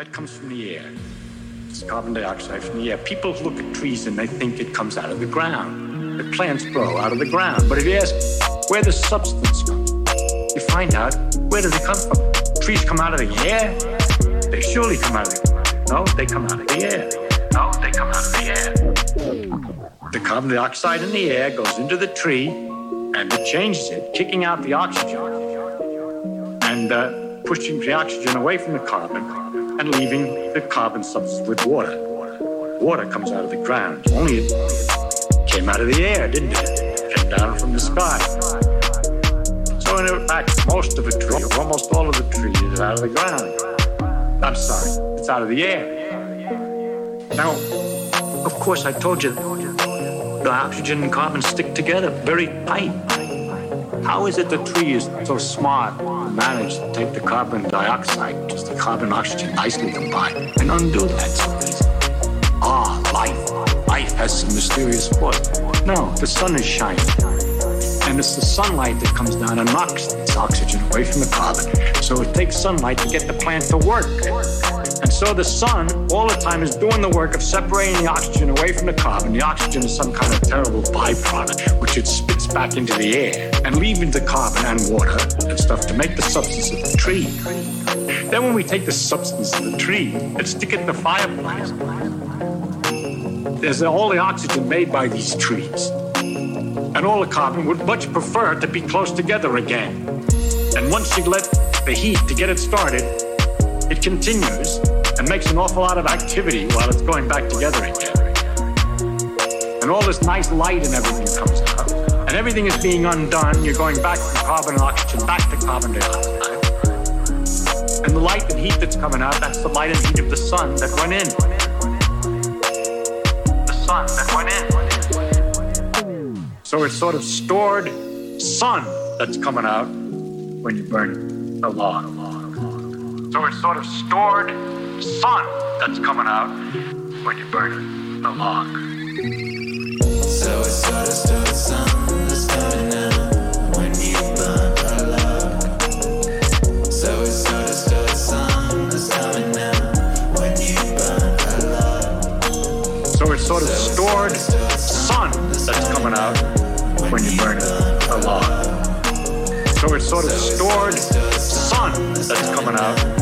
that comes from the air. It's carbon dioxide from the air. People look at trees and they think it comes out of the ground. The plants grow out of the ground. But if you ask where the substance comes, you find out where does it come from? Trees come out of the air? They surely come out of the. No, they come out of the air. No, they come out of the air. The carbon dioxide in the air goes into the tree and it changes it, kicking out the oxygen and uh, pushing the oxygen away from the carbon and leaving the carbon substance with water. Water comes out of the ground. Only it came out of the air, didn't it? it came down from the sky. So in fact, most of the tree, almost all of the tree is out of the ground. I'm sorry, it's out of the air. Now, of course, I told you the oxygen and carbon stick together very tight. How is it the tree is so smart to manage to take the carbon dioxide, just the carbon oxygen nicely combined, and undo that so? Ah, life. Life has some mysterious force. No, the sun is shining. And it's the sunlight that comes down and knocks this oxygen away from the carbon. So it takes sunlight to get the plant to work. And so the sun, all the time, is doing the work of separating the oxygen away from the carbon. The oxygen is some kind of terrible byproduct, which it spits back into the air and leaving the carbon and water and stuff to make the substance of the tree. Then, when we take the substance of the tree and stick it in the fireplace, there's all the oxygen made by these trees. And all the carbon would much prefer to be close together again. And once you let the heat to get it started, it continues and makes an awful lot of activity while it's going back together again. And all this nice light and everything comes out. And everything is being undone. You're going back from carbon and oxygen back to carbon dioxide. And the light and heat that's coming out, that's the light and heat of the sun that went in. The sun that went in. So it's sort of stored sun that's coming out when you burn a log. So it's sort of stored sun that's coming out when you burn a log. So it's sort of stored sun that's coming out when you burn a log. So it's sort of stored sun that's coming out when you burn a log. So it's sort of stored sun that's coming out when you burn a log. So it's sort of stored sun that's coming out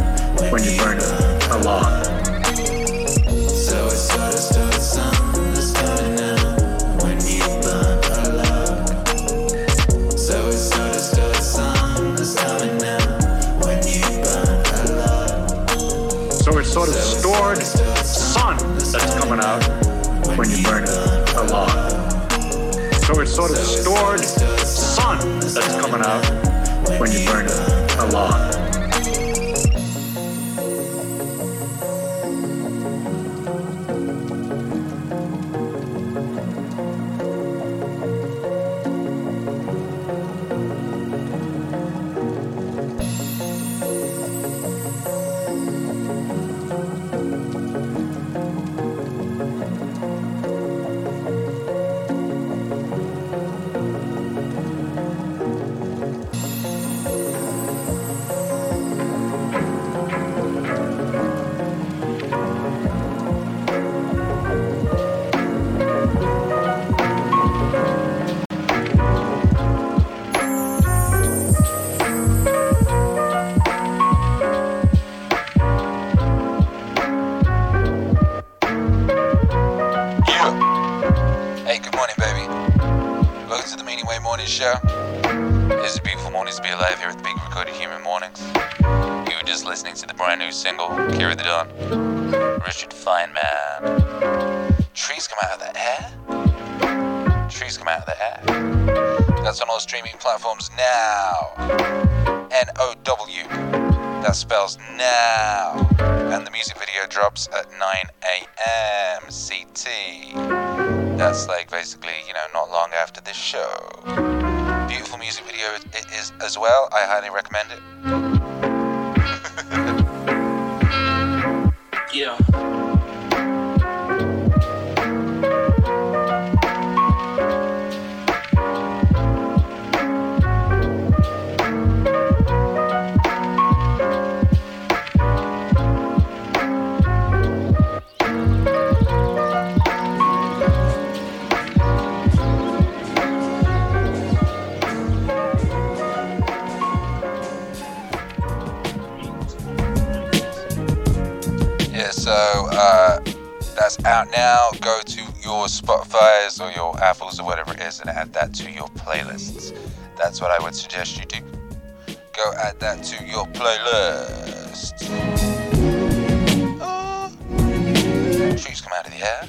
when you burn a log. So it's sort of that's coming out when you burn a log. So it's sort of stored sun that's coming out when you burn a log. So it's sort of stored sun that's coming out when you burn a log. So it's sort of stored sun that's coming out when you burn a log. That's like basically, you know, not long after this show. Beautiful music video it is as well. I highly recommend it. Yeah. Out now. Go to your Spotify's or your Apples or whatever it is and add that to your playlists. That's what I would suggest you do. Go add that to your playlist. Uh, trees come out of the air.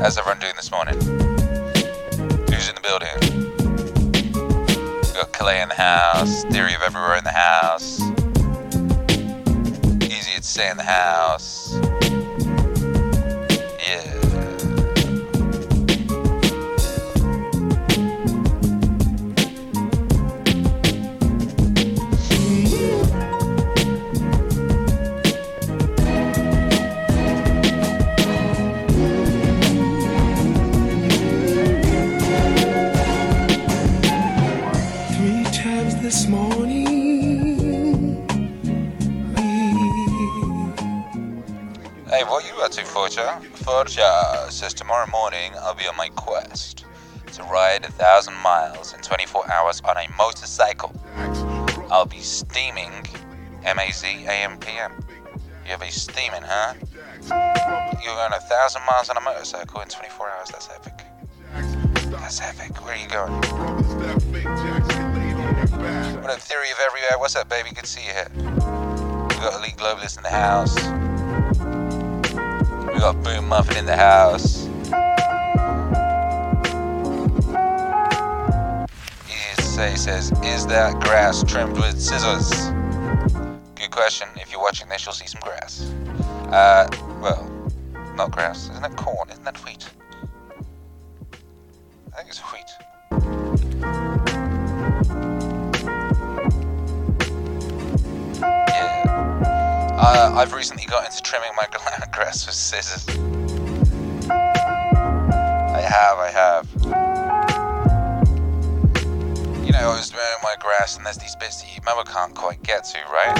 How's everyone doing this morning? Who's in the building? We got Calais in the house, Theory of Everywhere in the house, Easy to Stay in the house. Forja? Forja says tomorrow morning I'll be on my quest to ride a thousand miles in 24 hours on a motorcycle. I'll be steaming M-A-Z A-M-P-M. You'll be steaming, huh? You're going a thousand miles on a motorcycle in 24 hours. That's epic. That's epic. Where are you going? What a Theory of Everywhere? What's up, baby? Good to see you here. We got Elite Globalist in the house. We got Boom Muffin in the house. Say says, Is that grass trimmed with scissors? Good question. If you're watching this, you'll see some grass. Uh, well, not grass. Isn't that corn? Isn't that wheat? I think it's wheat. Uh, I've recently got into trimming my grass with scissors. I have, I have. You know, I was mowing my grass and there's these bits that you mower can't quite get to, right?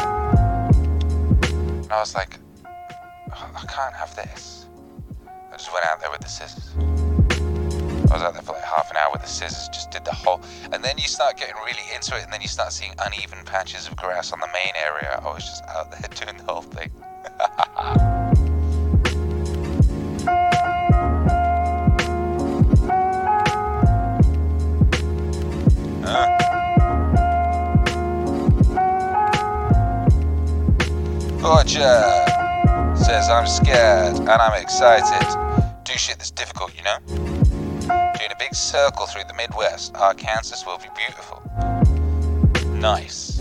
And I was like, "Oh, I can't have this. I just went out there with the scissors. I was out there for like half an hour with the scissors, just did the whole. And then you start getting really into it, and then you start seeing uneven patches of grass on the main area. I was just out there doing the whole thing. Forger says, I'm scared and I'm excited. Do shit that's difficult, you know? Big circle through the Midwest. Arkansas will be beautiful. Nice.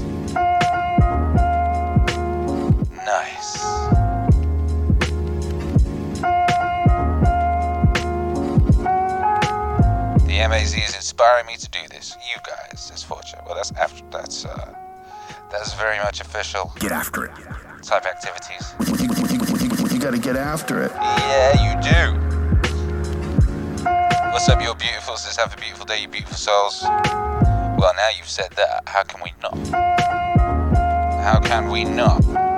Nice. The MAZ is inspiring me to do this. You guys, says Fortune. Well, that's after that's uh, that's very much official Get after it. type activities. You gotta get after it. Yeah, you do. What's up, your beautiful? Says have a beautiful day, you beautiful souls. Well, now you've said that, how can we not? How can we not?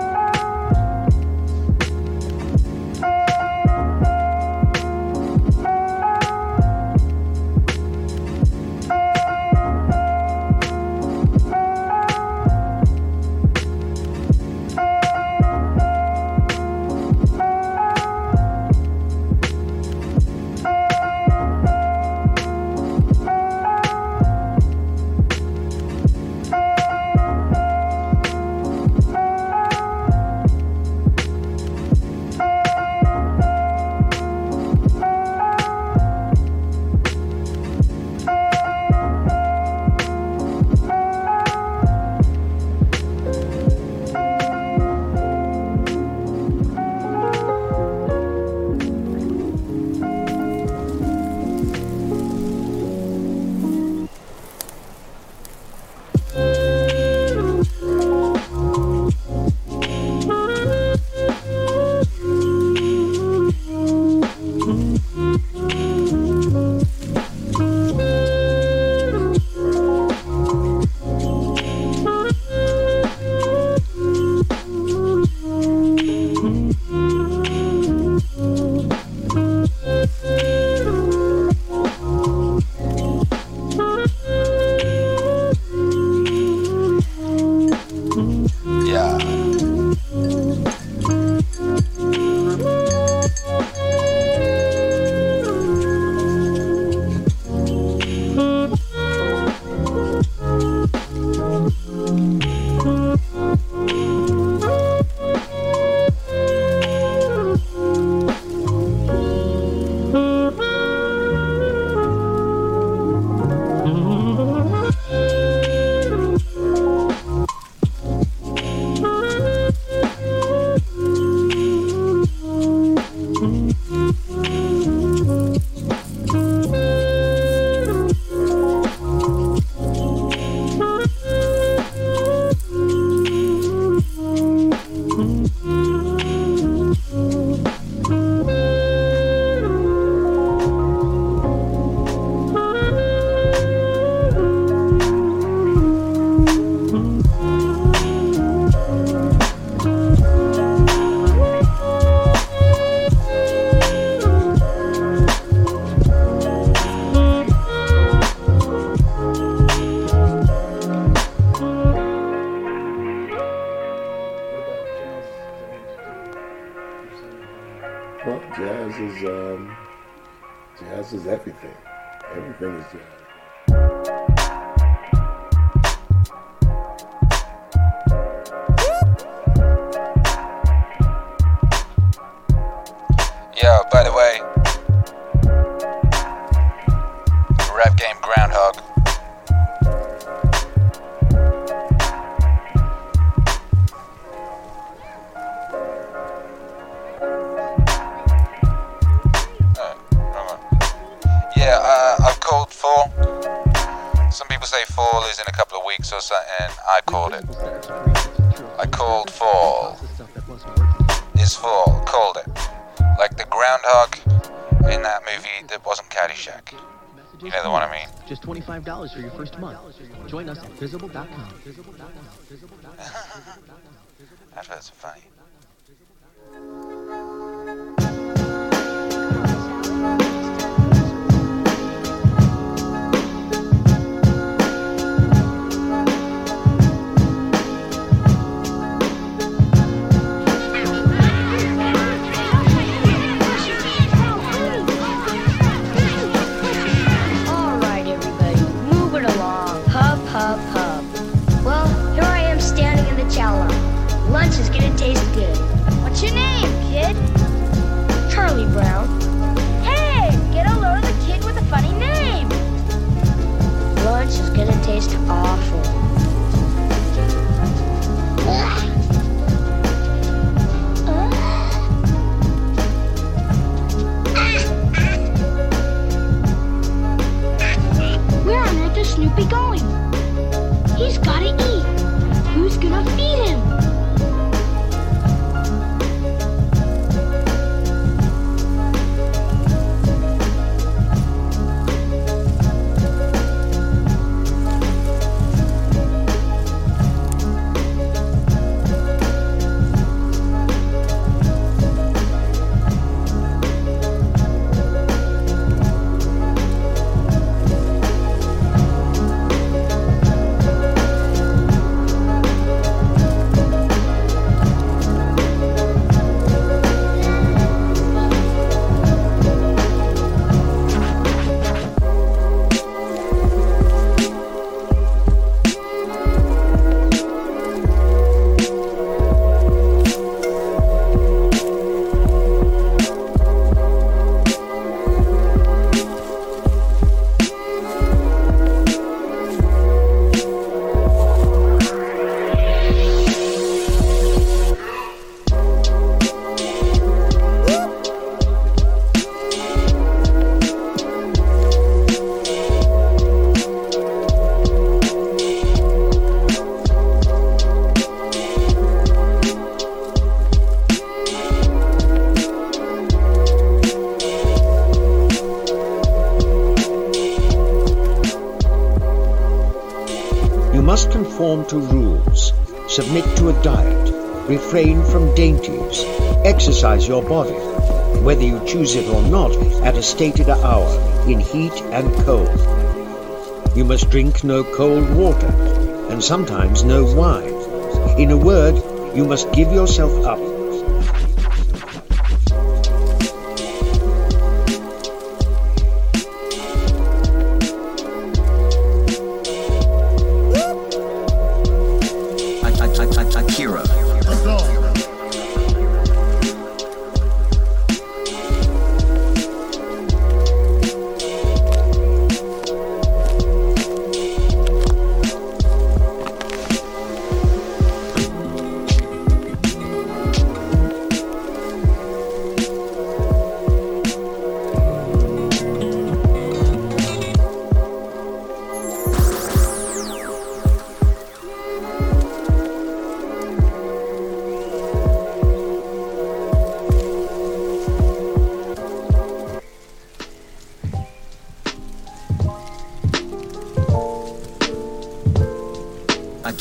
Jazz is um, jazz is everything. Everything is jazz. $25 for your first month. Join us at visible.com. Adverts are funny. Refrain from dainties, exercise your body, whether you choose it or not, at a stated hour, in heat and cold. You must drink no cold water, and sometimes no wine. In a word, you must give yourself up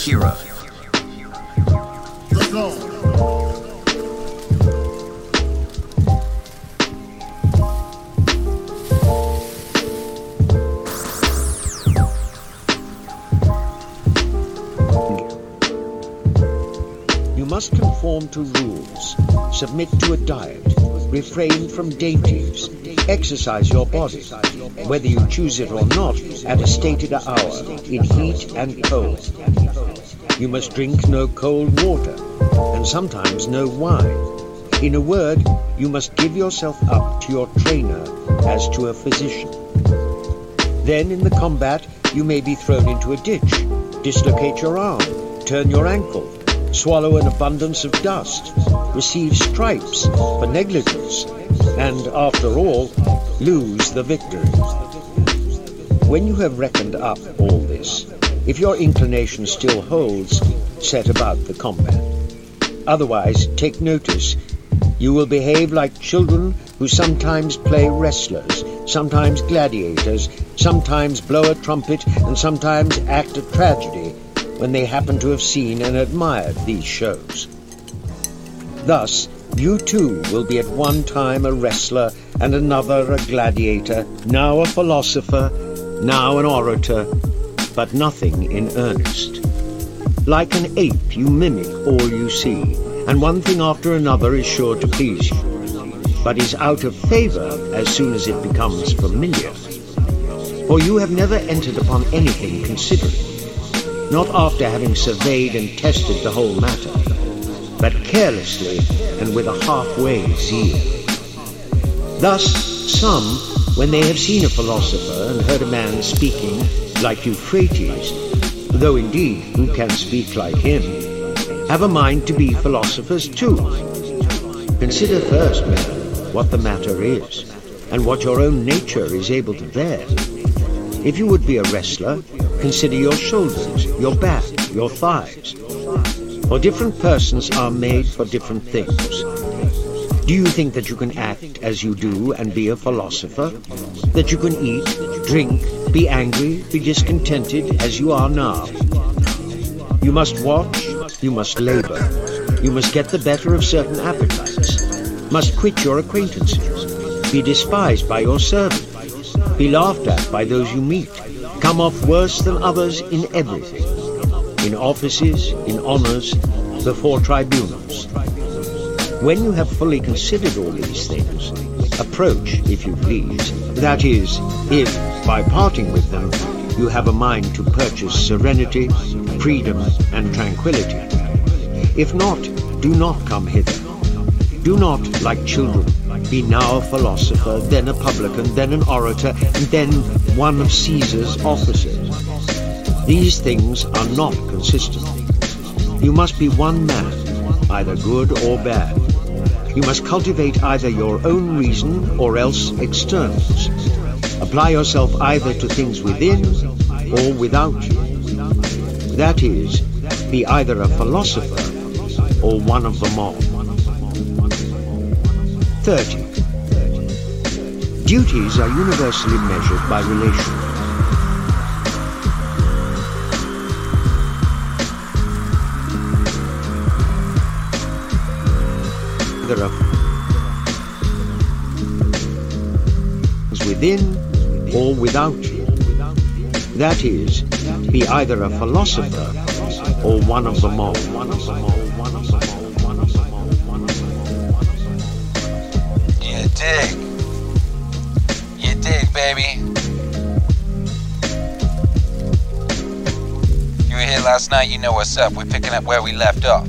You must conform to rules, submit to a diet, refrain from dainties, exercise your body, whether you choose it or not, at a stated hour, in heat and cold. You must drink no cold water, and sometimes no wine. In a word, you must give yourself up to your trainer as to a physician. Then in the combat, you may be thrown into a ditch, dislocate your arm, turn your ankle, swallow an abundance of dust, receive stripes for negligence, and after all, lose the victory. When you have reckoned up all this, if your inclination still holds, set about the combat. Otherwise, take notice, you will behave like children who sometimes play wrestlers, sometimes gladiators, sometimes blow a trumpet, and sometimes act a tragedy when they happen to have seen and admired these shows. Thus, you too will be at one time a wrestler and another a gladiator, now a philosopher, now an orator, but nothing in earnest. Like an ape, you mimic all you see, and one thing after another is sure to please you, but is out of favor as soon as it becomes familiar. For you have never entered upon anything considerate, not after having surveyed and tested the whole matter, but carelessly and with a halfway zeal. Thus, some, when they have seen a philosopher and heard a man speaking like Euphrates, though indeed who can speak like him, have a mind to be philosophers too. Consider first, man, what the matter is, and what your own nature is able to bear. If you would be a wrestler, consider your shoulders, your back, your thighs. For different persons are made for different things. Do you think that you can act as you do and be a philosopher? That you can eat, drink, be angry, be discontented as you are now? You must watch, you must labor, you must get the better of certain appetites, must quit your acquaintances, be despised by your servants, be laughed at by those you meet, come off worse than others in everything, in offices, in honors, before tribunals. When you have fully considered all these things, approach, if you please, that is, if, by parting with them, you have a mind to purchase serenity, freedom, and tranquility. If not, do not come hither. Do not, like children, be now a philosopher, then a publican, then an orator, and then one of Caesar's officers. These things are not consistent. You must be one man, either good or bad. You must cultivate either your own reason or else externals. Apply yourself either to things within or without you. That is, be either a philosopher or one of the mob. 30. Duties are universally measured by relation. Things within or without you. That is, be either a philosopher or one of the mob. You dig. You dig, baby. You were here last night, you know what's up. We're picking up where we left off.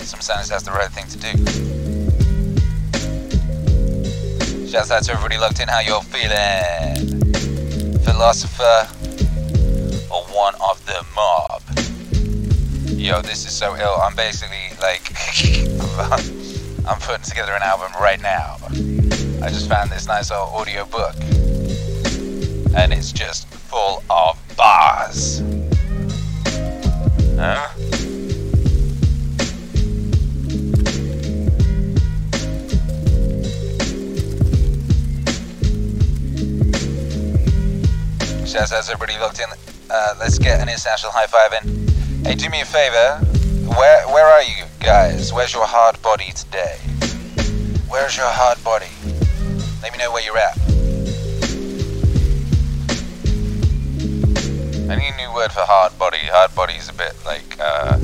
Sometimes that's the right thing to do. Shouts out to everybody locked in. How y'all feeling? Philosopher or one of the mob? Yo, this is so ill. I'm basically like, I'm putting together an album right now. I just found this nice old audio book, and it's just full of bars. Huh? Out to everybody locked in. Uh, let's get an international high five in. Hey, do me a favor. Where where are you guys? Where's your hard body today? Where's your hard body? Let me know where you're at. I need a new word for hard body. Hard body is a bit like uh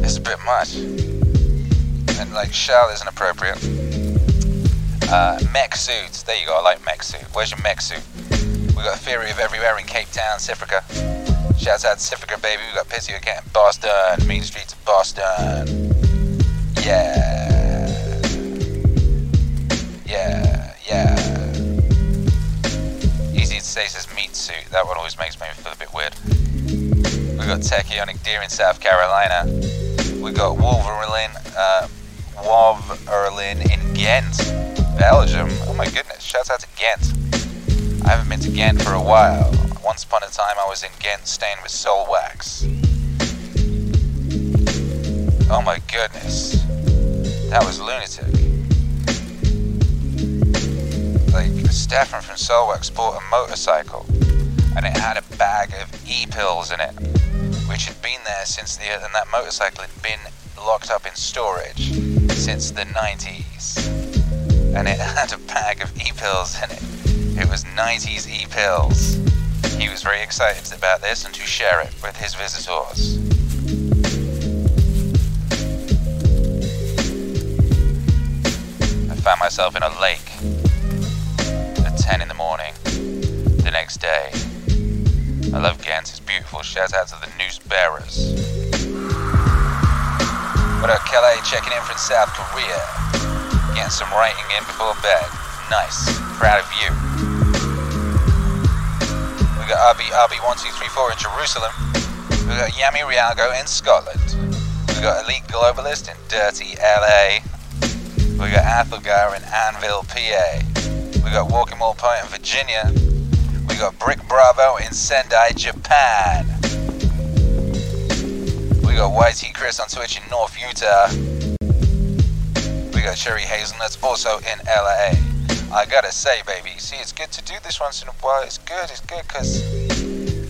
it's a bit much. And like shell isn't appropriate. Uh, mech suits. There you go. I like mech suit. Where's your mech suit? We got a Theory of Everywhere in Cape Town, Sifrica. Shouts out to Sifrica, baby. We got Pissy Cat in Boston. Mean Streets of Boston. Yeah. Yeah. Yeah. Easy to say says meat suit. That one always makes me feel a bit weird. We got Tachyonic Deer in South Carolina. We got Wolverine, uh, Wolverine in Ghent, Belgium. Oh my goodness, shouts out to Ghent. I haven't been to Ghent for a while. Once upon a time I was in Ghent staying with Soulwax. Oh my goodness. That was lunatic. Like, Stefan from Soulwax bought a motorcycle and it had a bag of e-pills in it, which had been there since the and that motorcycle had been locked up in storage since the 90s. And it had a bag of e-pills in it. It was 90s e-pills. He was very excited about this and to share it with his visitors. I found myself in a lake at 10 in the morning the next day. I love Ghent, it's beautiful. Shout out to the news bearers. What up, Kelly? Checking in from South Korea. Getting some writing in before bed. Nice. Proud of you. We got RB RB1234 in Jerusalem. We got Yami Rialgo in Scotland. We got Elite Globalist in Dirty LA. We got Athelgar in Annville, PA. We got Walking Mall Point in Virginia. We got Brick Bravo in Sendai, Japan. We got YT Chris on Twitch in North Utah. Sherry Hazelnuts also in LA. I gotta say, baby, see, it's good to do this once in a while. It's good, it's good, because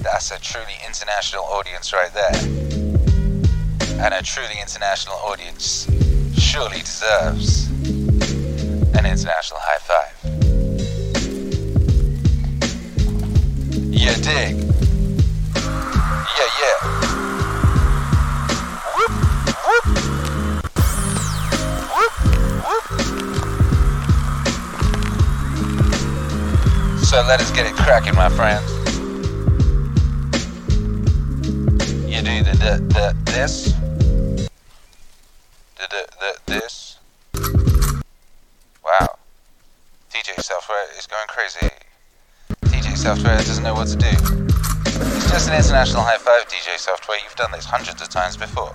that's a truly international audience right there. And a truly international audience surely deserves an international high five. You dig? Yeah, yeah. So let us get it cracking, my friends. You do the, the, the this. The, the, the this. Wow. DJ software is going crazy. DJ software doesn't know what to do. It's just an international high five, DJ software. You've done this hundreds of times before.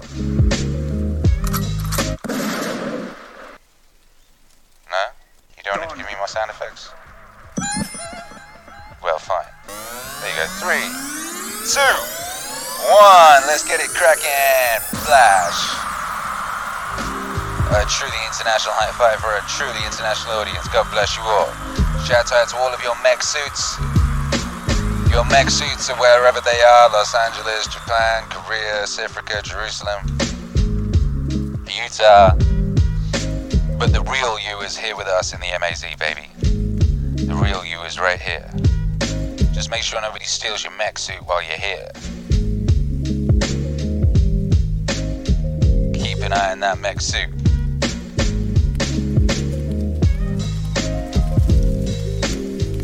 No? You don't want to give me my sound effects? Well, fine. There you go. Three, two, one. Let's get it cracking. Flash. A truly international high five for a truly international audience. God bless you all. Shout out to all of your mech suits. Your mech suits are wherever they are Los Angeles, Japan, Korea, Africa, Jerusalem, Utah. But the real you is here with us in the MAZ, baby. The real you is right here. Just make sure nobody steals your mech suit while you're here. Keep an eye on that mech suit.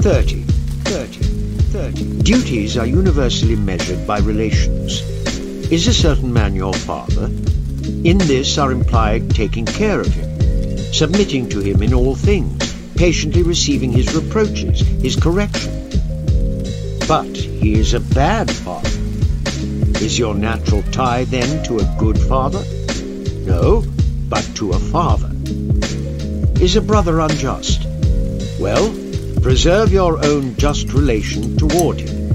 Thirty, thirty, thirty. Duties are universally measured by relations. Is a certain man your father? In this are implied taking care of him, submitting to him in all things, patiently receiving his reproaches, his correction. But he is a bad father. Is your natural tie then to a good father? No, but to a father. Is a brother unjust? Well, preserve your own just relation toward him.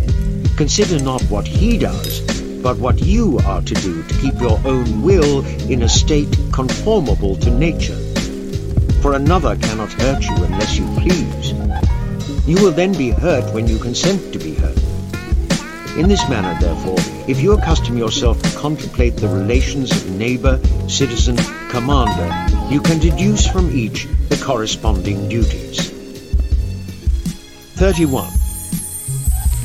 Consider not what he does, but what you are to do to keep your own will in a state conformable to nature. For another cannot hurt you unless you please. You will then be hurt when you consent to be hurt. In this manner, therefore, if you accustom yourself to contemplate the relations of neighbor, citizen, commander, you can deduce from each the corresponding duties. 31.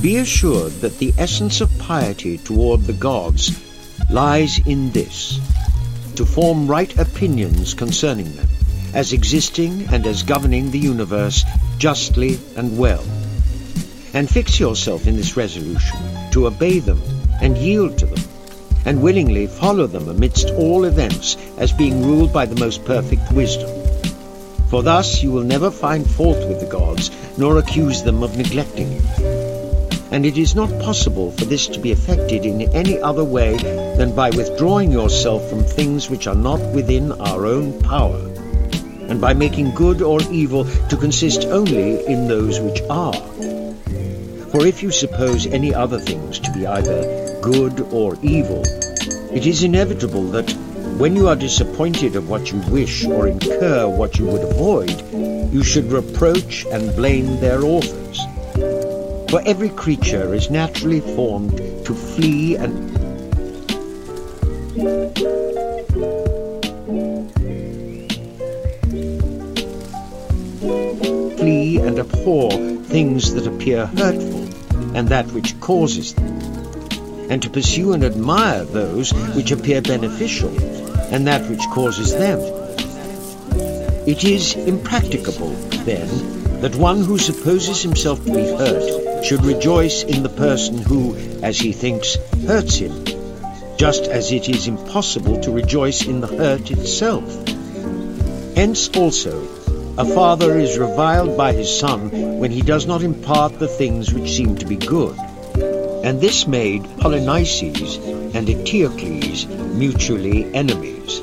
Be assured that the essence of piety toward the gods lies in this. to form right opinions concerning them, as existing and as governing the universe justly and well. And fix yourself in this resolution to obey them and yield to them, and willingly follow them amidst all events as being ruled by the most perfect wisdom. For thus you will never find fault with the gods, nor accuse them of neglecting you. And it is not possible for this to be effected in any other way than by withdrawing yourself from things which are not within our own power, and by making good or evil to consist only in those which are. For if you suppose any other things to be either good or evil, it is inevitable that when you are disappointed of what you wish or incur what you would avoid, you should reproach and blame their authors. For every creature is naturally formed to flee and flee and abhor things that appear hurtful and that which causes them, and to pursue and admire those which appear beneficial and that which causes them. It is impracticable, then, that one who supposes himself to be hurt should rejoice in the person who, as he thinks, hurts him, just as it is impossible to rejoice in the hurt itself. Hence also, a father is reviled by his son when he does not impart the things which seem to be good. And this made Polynices and Eteocles mutually enemies.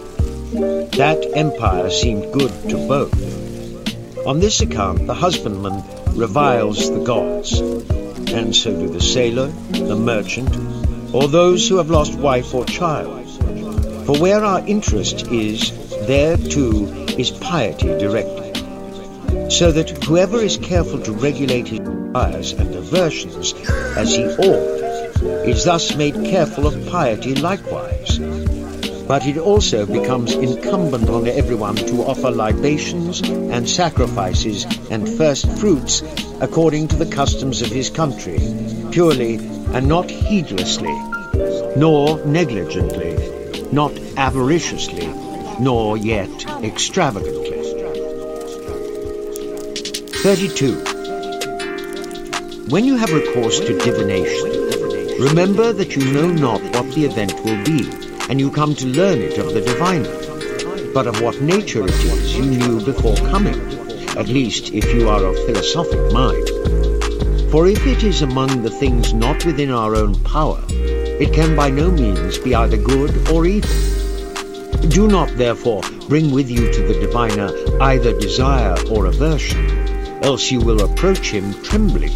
That empire seemed good to both. On this account the husbandman reviles the gods, and so do the sailor, the merchant, or those who have lost wife or child. For where our interest is, there too is piety directed. So that whoever is careful to regulate his desires and aversions as he ought, is thus made careful of piety likewise. But it also becomes incumbent on everyone to offer libations and sacrifices and first fruits according to the customs of his country, purely and not heedlessly, nor negligently, not avariciously, nor yet extravagantly. 32. When you have recourse to divination, remember that you know not what the event will be, and you come to learn it of the diviner. But of what nature it is you knew before coming, at least if you are of philosophic mind. For if it is among the things not within our own power, it can by no means be either good or evil. Do not, therefore, bring with you to the diviner either desire or aversion, else you will approach him trembling.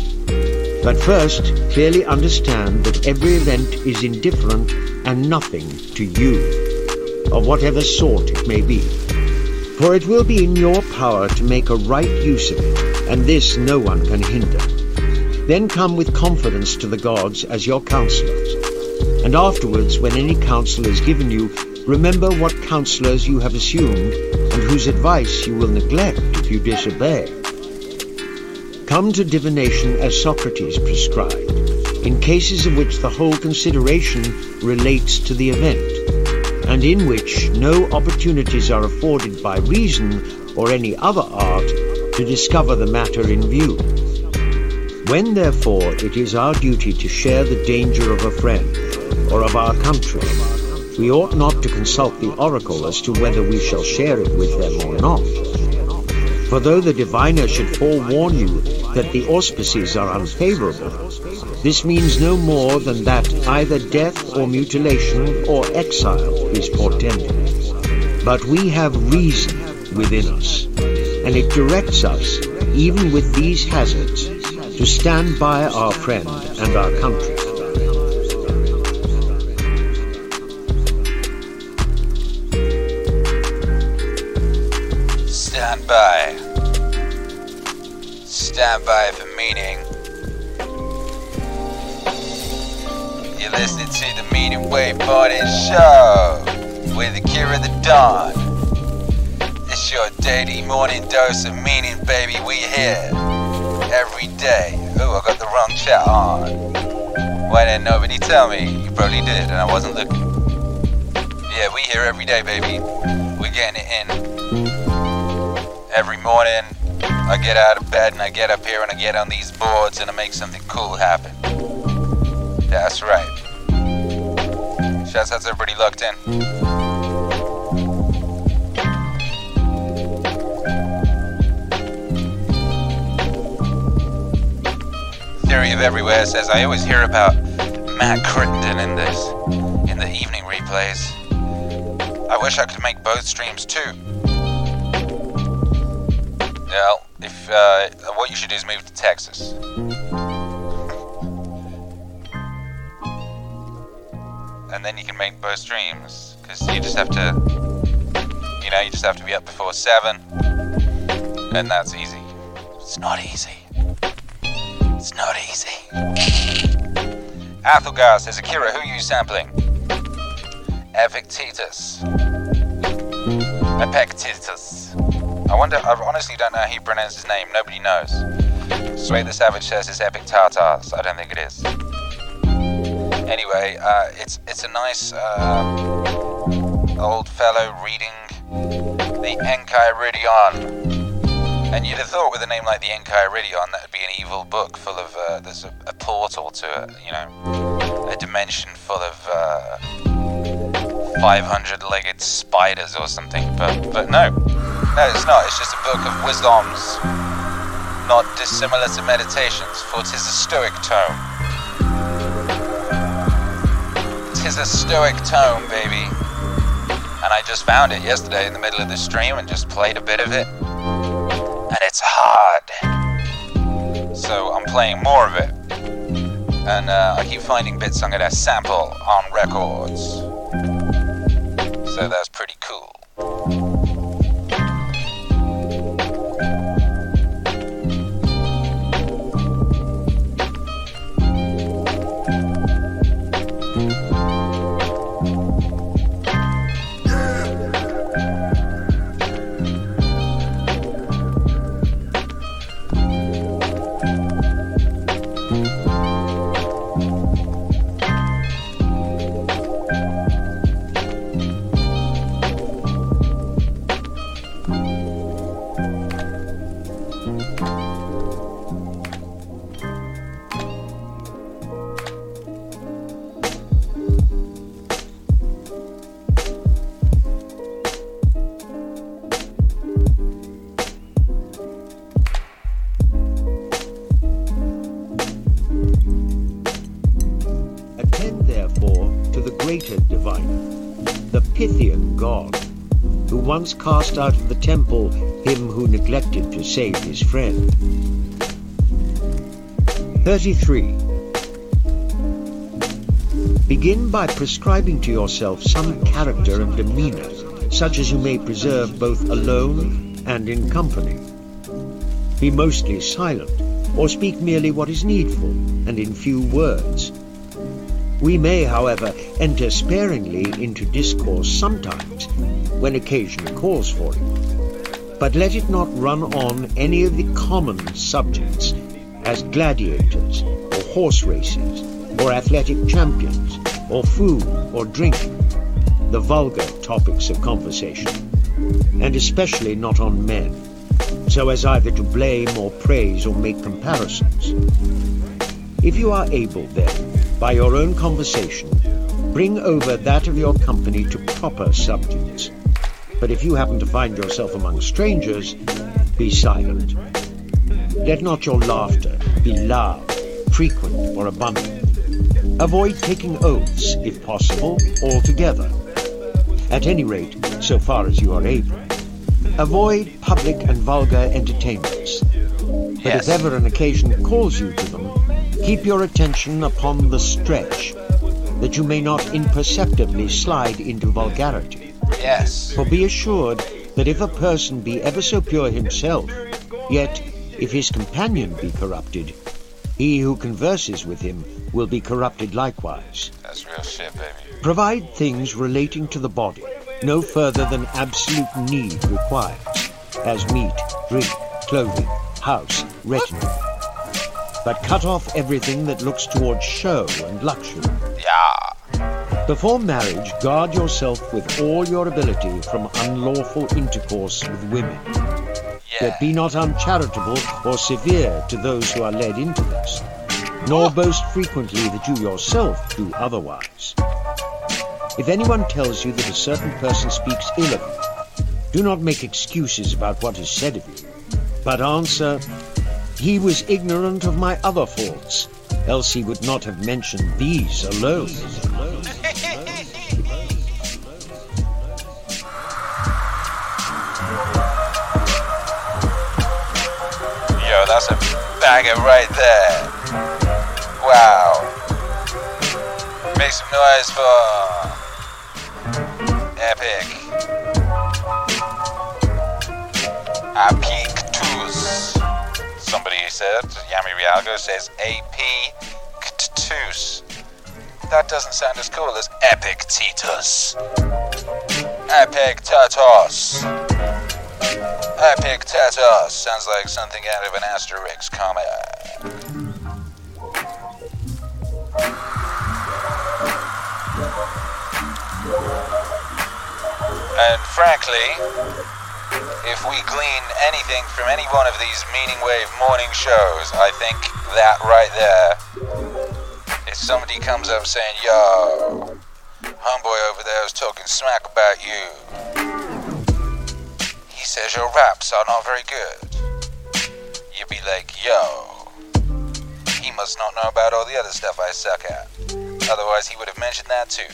But first, clearly understand that every event is indifferent and nothing to you, of whatever sort it may be. For it will be in your power to make a right use of it, and this no one can hinder. Then come with confidence to the gods as your counselors. And afterwards, when any counsel is given you, remember what counselors you have assumed, and whose advice you will neglect if you disobey. Come to divination as Socrates prescribed, in cases in which the whole consideration relates to the event, and in which no opportunities are afforded by reason or any other art to discover the matter in view. When, therefore, it is our duty to share the danger of a friend or of our country, we ought not to consult the oracle as to whether we shall share it with them or not. For though the diviner should forewarn you that the auspices are unfavorable, this means no more than that either death or mutilation or exile is portended. But we have reason within us, and it directs us, even with these hazards, to stand by our friend and our country. Stand by for meaning. You're listening to the Meaning Wave Party Show with Akira the cure of the Dawn. It's your daily morning dose of meaning, baby. We here every day. Oh, I got the wrong chat on. Why didn't nobody tell me? You probably did, and I wasn't looking. Yeah, we here every day, baby. We're getting it in. Every morning, I get out of bed and I get up here and I get on these boards and I make something cool happen. That's right. Shouts out to everybody locked in. Theory of Everywhere says I always hear about Matt Crittenden in this, in the evening replays. I wish I could make both streams too. Well, if uh, what you should do is move to Texas. And then you can make both streams, because you just have to, you know, you just have to be up before seven, and that's easy. It's not easy. It's not easy. Athelgar says, Akira, who are you sampling? Epictetus. Epictetus. I wonder, I honestly don't know how he pronounces his name. Nobody knows. Sway the Savage says it's Epic Tartars. I don't think it is. Anyway, uh, it's it's a nice uh, old fellow reading the Enchiridion. And you'd have thought with a name like the Enchiridion that would be an evil book full of, uh, there's a, a portal to, a, you know, a dimension full of uh, 500-legged spiders or something. But, but no, no, it's not. It's just a book of wisdoms, not dissimilar to meditations, for 'tis a stoic tome. Tis a stoic tome, baby. And I just found it yesterday in the middle of the stream and just played a bit of it. And it's hard. So I'm playing more of it. And uh, I keep finding bits I'm gonna sample on records. So that's pretty cool. God, who once cast out of the temple him who neglected to save his friend. 33. Begin by prescribing to yourself some character and demeanor, such as you may preserve both alone and in company. Be mostly silent, or speak merely what is needful, and in few words. We may, however, enter sparingly into discourse sometimes, when occasion calls for it. But let it not run on any of the common subjects, as gladiators, or horse races, or athletic champions, or food or drink, the vulgar topics of conversation, and especially not on men, so as either to blame or praise or make comparisons. If you are able, then, by your own conversation, bring over that of your company to proper subjects. But if you happen to find yourself among strangers, be silent. Let not your laughter be loud, frequent, or abundant. Avoid taking oaths, if possible, altogether. At any rate, so far as you are able. Avoid public and vulgar entertainments. But Yes. if ever an occasion calls you to them, keep your attention upon the stretch, that you may not imperceptibly slide into vulgarity. Yes. For be assured that if a person be ever so pure himself, yet if his companion be corrupted, he who converses with him will be corrupted likewise. That's real shit, baby. Provide things relating to the body, no further than absolute need requires, as meat, drink, clothing, house, retinue. But cut off everything that looks towards show and luxury. Yeah. Before marriage, guard yourself with all your ability from unlawful intercourse with women. Yet be not uncharitable or severe to those who are led into this, nor oh. boast frequently that you yourself do otherwise. If anyone tells you that a certain person speaks ill of you, do not make excuses about what is said of you, but answer, He was ignorant of my other faults, else he would not have mentioned these alone. Yo, that's a banger right there. Wow. Make some noise for Epic. Apictus. Yami Rialgo says Apictus. That doesn't sound as cool as Epictetus. Epictetus. Epictetus sounds like something out of an Asterix comic. And frankly, if we glean anything from any one of these Meaning Wave morning shows, I think that right there. If somebody comes up saying, Yo, homeboy over there is talking smack about you. He says your raps are not very good. You'd be like, Yo, he must not know about all the other stuff I suck at. Otherwise, he would have mentioned that too.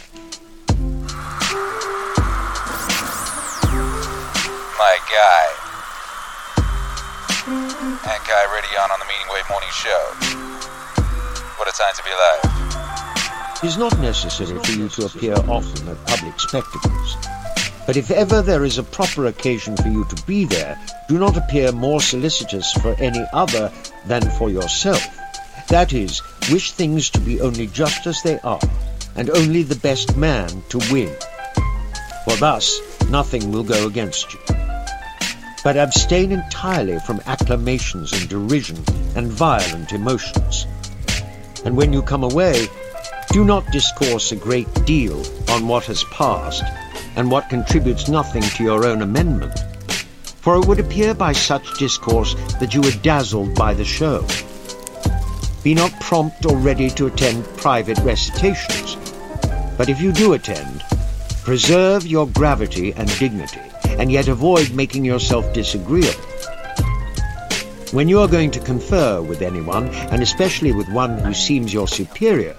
My guy. And Guy Radion on the Meaning Wave Morning Show. What a time to be alive. It is not necessary for you to appear often at public spectacles. But if ever there is a proper occasion for you to be there, do not appear more solicitous for any other than for yourself. That is, wish things to be only just as they are, and only the best man to win. For thus, nothing will go against you. But abstain entirely from acclamations and derision and violent emotions. And when you come away, do not discourse a great deal on what has passed and what contributes nothing to your own amendment. For it would appear by such discourse that you were dazzled by the show. Be not prompt or ready to attend private recitations. But if you do attend, preserve your gravity and dignity, and yet avoid making yourself disagreeable. When you are going to confer with anyone, and especially with one who seems your superior,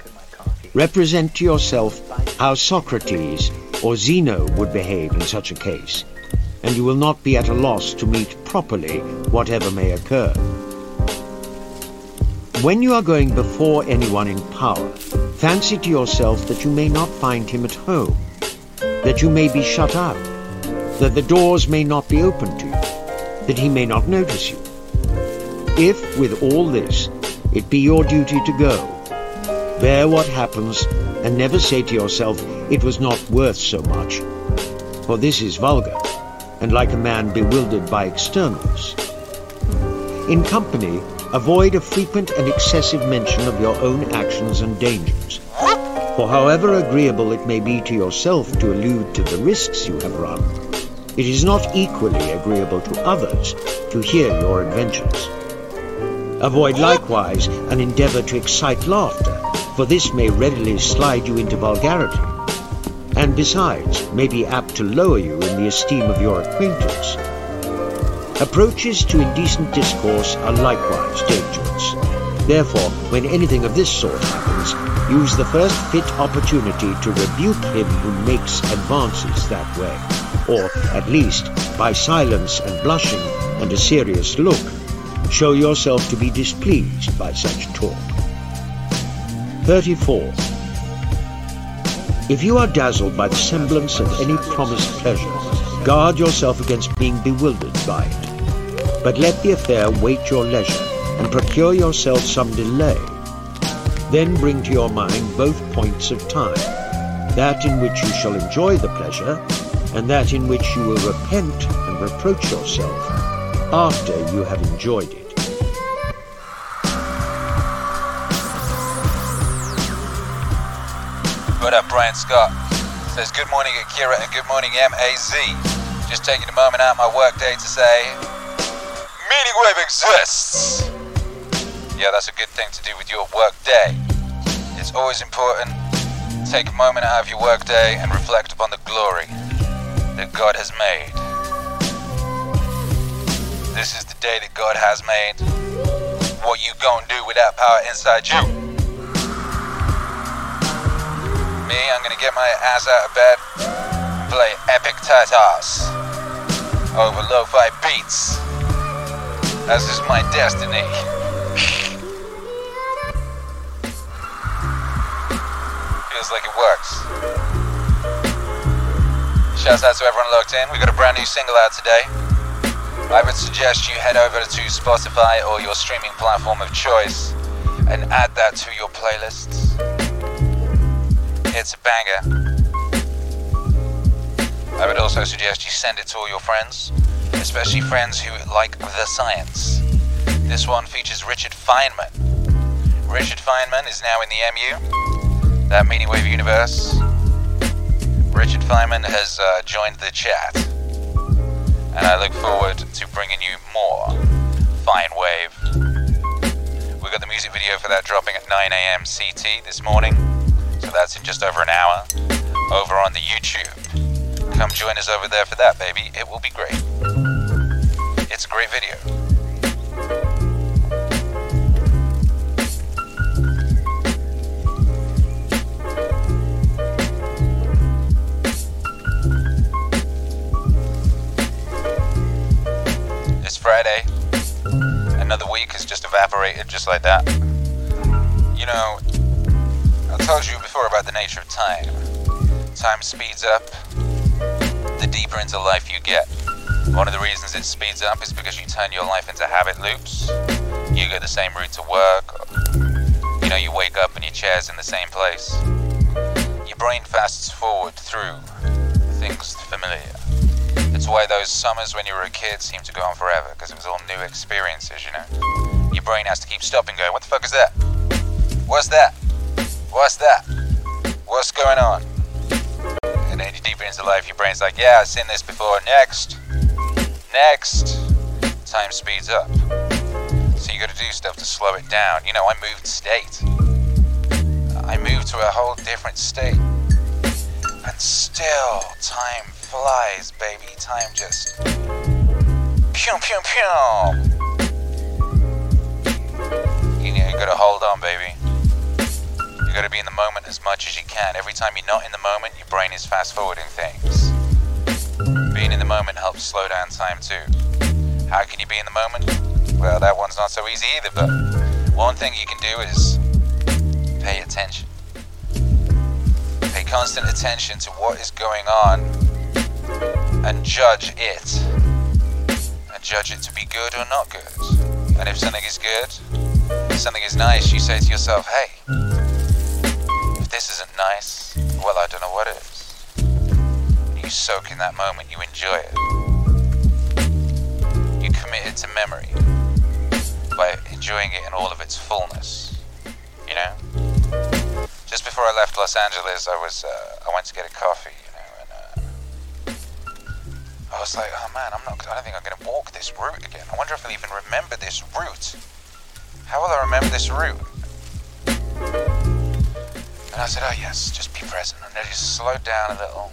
represent to yourself how Socrates or Zeno would behave in such a case, and you will not be at a loss to meet properly whatever may occur. When you are going before anyone in power, fancy to yourself that you may not find him at home, that you may be shut out, that the doors may not be open to you, that he may not notice you. If, with all this, it be your duty to go, bear what happens and never say to yourself, it was not worth so much, for this is vulgar, and like a man bewildered by externals. In company, avoid a frequent and excessive mention of your own actions and dangers. For however agreeable it may be to yourself to allude to the risks you have run, it is not equally agreeable to others to hear your adventures. Avoid likewise an endeavor to excite laughter, for this may readily slide you into vulgarity, and besides may be apt to lower you in the esteem of your acquaintance. Approaches to indecent discourse are likewise dangerous. Therefore, when anything of this sort happens, use the first fit opportunity to rebuke him who makes advances that way, or at least, by silence and blushing and a serious look, show yourself to be displeased by such talk. 34. If you are dazzled by the semblance of any promised pleasure, guard yourself against being bewildered by it. But let the affair wait your leisure, and procure yourself some delay. Then bring to your mind both points of time, that in which you shall enjoy the pleasure, and that in which you will repent and reproach yourself after you have enjoyed it. What up, Brian Scott? Says good morning, Akira, and good morning, MAZ. Just taking a moment out of my workday to say, Meaning Wave exists! Yeah, that's a good thing to do with your workday. It's always important to take a moment out of your workday and reflect upon the glory that God has made. This is the day that God has made. What you gonna do with that power inside you? Me, I'm gonna get my ass out of bed and play epic tatas over lo-fi beats. As is my destiny. Feels like it works. Shouts out to everyone logged in. We've got a brand new single out today. I would suggest you head over to Spotify or your streaming platform of choice and add that to your playlists. It's a banger. I would also suggest you send it to all your friends, especially friends who like the science. This one features Richard Feynman. Richard Feynman is now in the MU, that Meaning Wave universe. Richard Feynman has uh, joined the chat, and I look forward to bringing you more Fine Wave. We've got the music video for that dropping at 9 a.m. CT this morning, so that's in just over an hour over on the YouTube. Come join us over there for that, baby. It will be great. It's a great video. Friday. Another week has just evaporated just like that. You know, I told you before about the nature of time. Time speeds up the deeper into life you get. One of the reasons it speeds up is because you turn your life into habit loops. You go the same route to work. You know, you wake up and your chair's in the same place. Your brain fasts forward through things familiar. It's why those summers when you were a kid seem to go on forever, because it was all new experiences, you know? Your brain has to keep stopping going, what the fuck is that? What's that? What's that? What's going on? And then you deeper into life, your brain's like, yeah, I've seen this before. Next. Next. Time speeds up. So you gotta do stuff to slow it down. You know, I moved state. I moved to a whole different state. And still, time flies, baby. Time just. Pew, pew, pew. You you gotta hold on, baby. You gotta be in the moment as much as you can. Every time you're not in the moment, your brain is fast forwarding things. Being in the moment helps slow down time too. How can you be in the moment? Well, that one's not so easy either, but one thing you can do is pay attention. Pay constant attention to what is going on and judge it. And judge it to be good or not good. And if something is good, something is nice, you say to yourself, hey, if this isn't nice, well, I don't know what is. You soak in that moment, you enjoy it. You commit it to memory by enjoying it in all of its fullness. You know? Just before I left Los Angeles, I was uh, I went to get a coffee, I was like, oh man, I'm not. I don't think I'm gonna walk this route again. I wonder if I'll even remember this route. How will I remember this route? And I said, oh yes, just be present. And I just slowed down a little,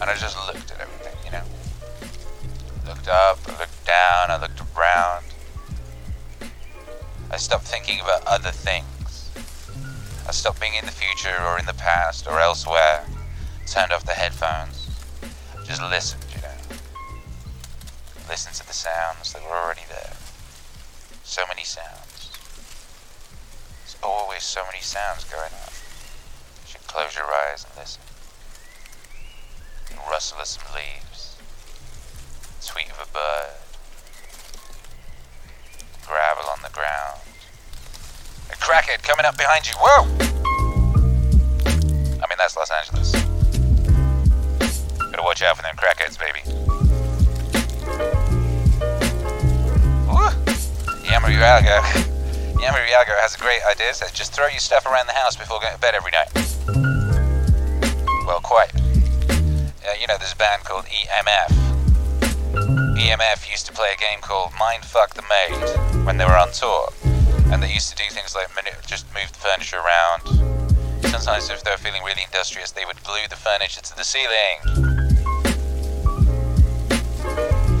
and I just looked at everything, you know. Looked up, I looked down, I looked around. I stopped thinking about other things. I stopped being in the future or in the past or elsewhere. Turned off the headphones. Just listened, Listened to the sounds that were already there. So many sounds. There's always so many sounds going on. You should close your eyes and listen. The rustle of some leaves. Tweet of a bird. Gravel on the ground. A crackhead coming up behind you. Whoa! I mean, that's Los Angeles. Gotta watch out for them crackheads, baby. Yamariaga. Yago has a great idea. Says just throw your stuff around the house before going to bed every night. well, quite. Uh, you know, there's a band called EMF. EMF used to play a game called Mindfuck the Maid when they were on tour. And they used to do things like just move the furniture around. Sometimes, if they were feeling really industrious, they would glue the furniture to the ceiling.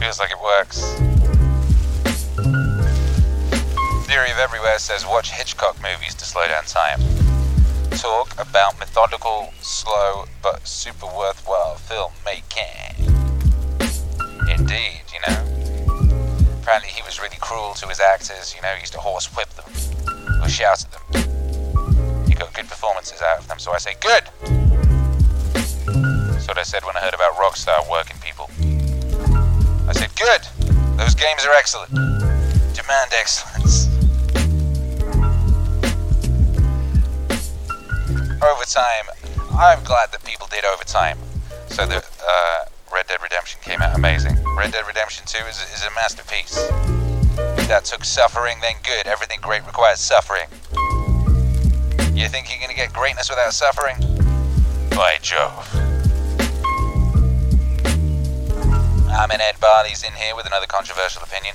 Feels like it works. Theory of Everywhere says watch Hitchcock movies to slow down time. Talk about methodical, slow, but super worthwhile filmmaking. Indeed, you know. Apparently, he was really cruel to his actors. You know, he used to horse whip them or shout at them. He got good performances out of them, so I say good. That's what I said when I heard about Rockstar working people. I said good. Those games are excellent. Demand excellence. Overtime. I'm glad that people did overtime. So that uh, Red Dead Redemption came out amazing. Red Dead Redemption 2 is, is a masterpiece. That took suffering, then good. Everything great requires suffering. You think you're gonna get greatness without suffering? By Jove. I'm in Ed Barley's in here with another controversial opinion.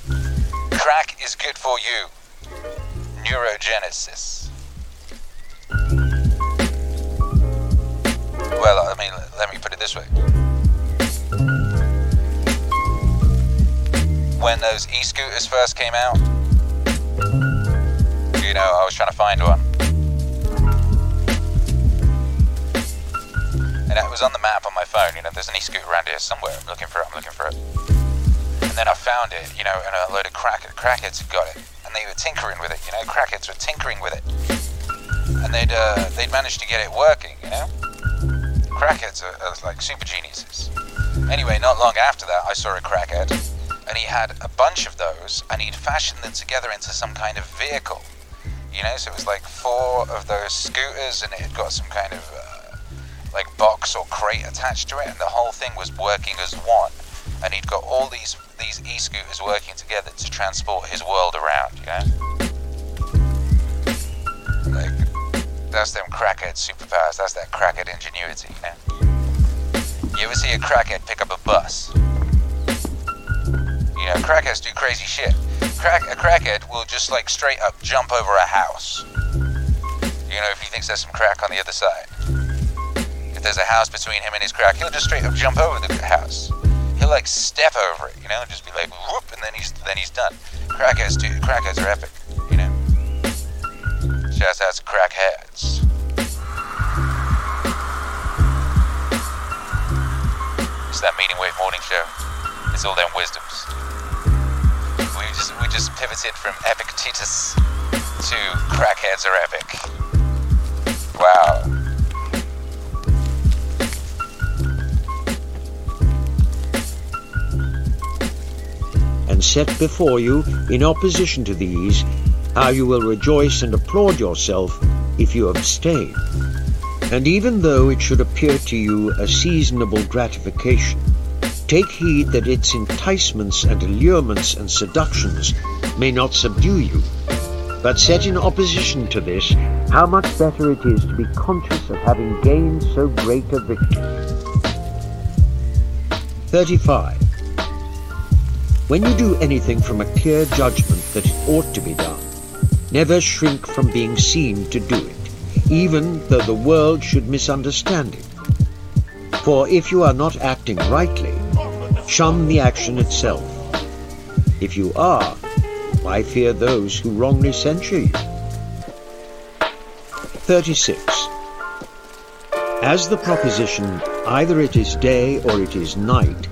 Crack is good for you. Neurogenesis. Well, I mean, let me put it this way. When those e-scooters first came out, you know, I was trying to find one. And it was on the map on my phone, you know, there's an e-scooter around here somewhere. I'm looking for it, I'm looking for it. And then I found it, you know, and a load of crack crackheads had got it. And they were tinkering with it, you know, crackheads were tinkering with it. And they'd uh, they'd managed to get it working, you know? Crackheads are, are like super geniuses. Anyway, not long after that, I saw a crackhead, and he had a bunch of those, and he'd fashioned them together into some kind of vehicle. You know, so it was like four of those scooters, and it had got some kind of uh, like box or crate attached to it, and the whole thing was working as one. And he'd got all these these e-scooters working together to transport his world around. You know, that's them crackhead superpowers. That's that crackhead ingenuity. You know. You ever see a crackhead pick up a bus? You know, crackheads do crazy shit. Crack a crackhead will just like straight up jump over a house. You know, if he thinks there's some crack on the other side. If there's a house between him and his crack, he'll just straight up jump over the house. He'll like step over it, you know, and just be like whoop, and then he's then he's done. Crackheads do crackheads are epic. Out to crackheads. It's that Meaning Wave morning show. It's all them wisdoms. We just we just pivoted from Epictetus to crackheads are epic. Wow. and set before you, in opposition to these, how you will rejoice and applaud yourself if you abstain. And even though it should appear to you a seasonable gratification, take heed that its enticements and allurements and seductions may not subdue you, but set in opposition to this how much better it is to be conscious of having gained so great a victory. 35. When you do anything from a clear judgment that it ought to be done, never shrink from being seen to do it, even though the world should misunderstand it. For if you are not acting rightly, shun the action itself. If you are, why fear those who wrongly censure you? 36. As the proposition, either it is day or it is night,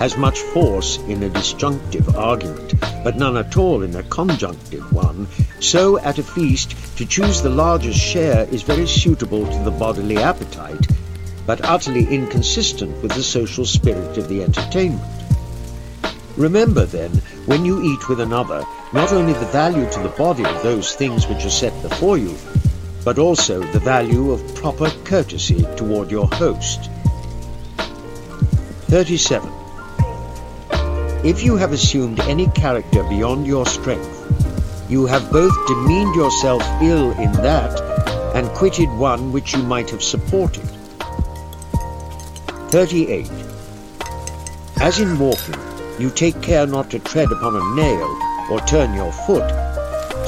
has much force in a disjunctive argument, but none at all in a conjunctive one, so at a feast to choose the largest share is very suitable to the bodily appetite, but utterly inconsistent with the social spirit of the entertainment. Remember, then, when you eat with another, not only the value to the body of those things which are set before you, but also the value of proper courtesy toward your host. 37. If you have assumed any character beyond your strength, you have both demeaned yourself ill in that and quitted one which you might have supported. 38. As in walking, you take care not to tread upon a nail or turn your foot,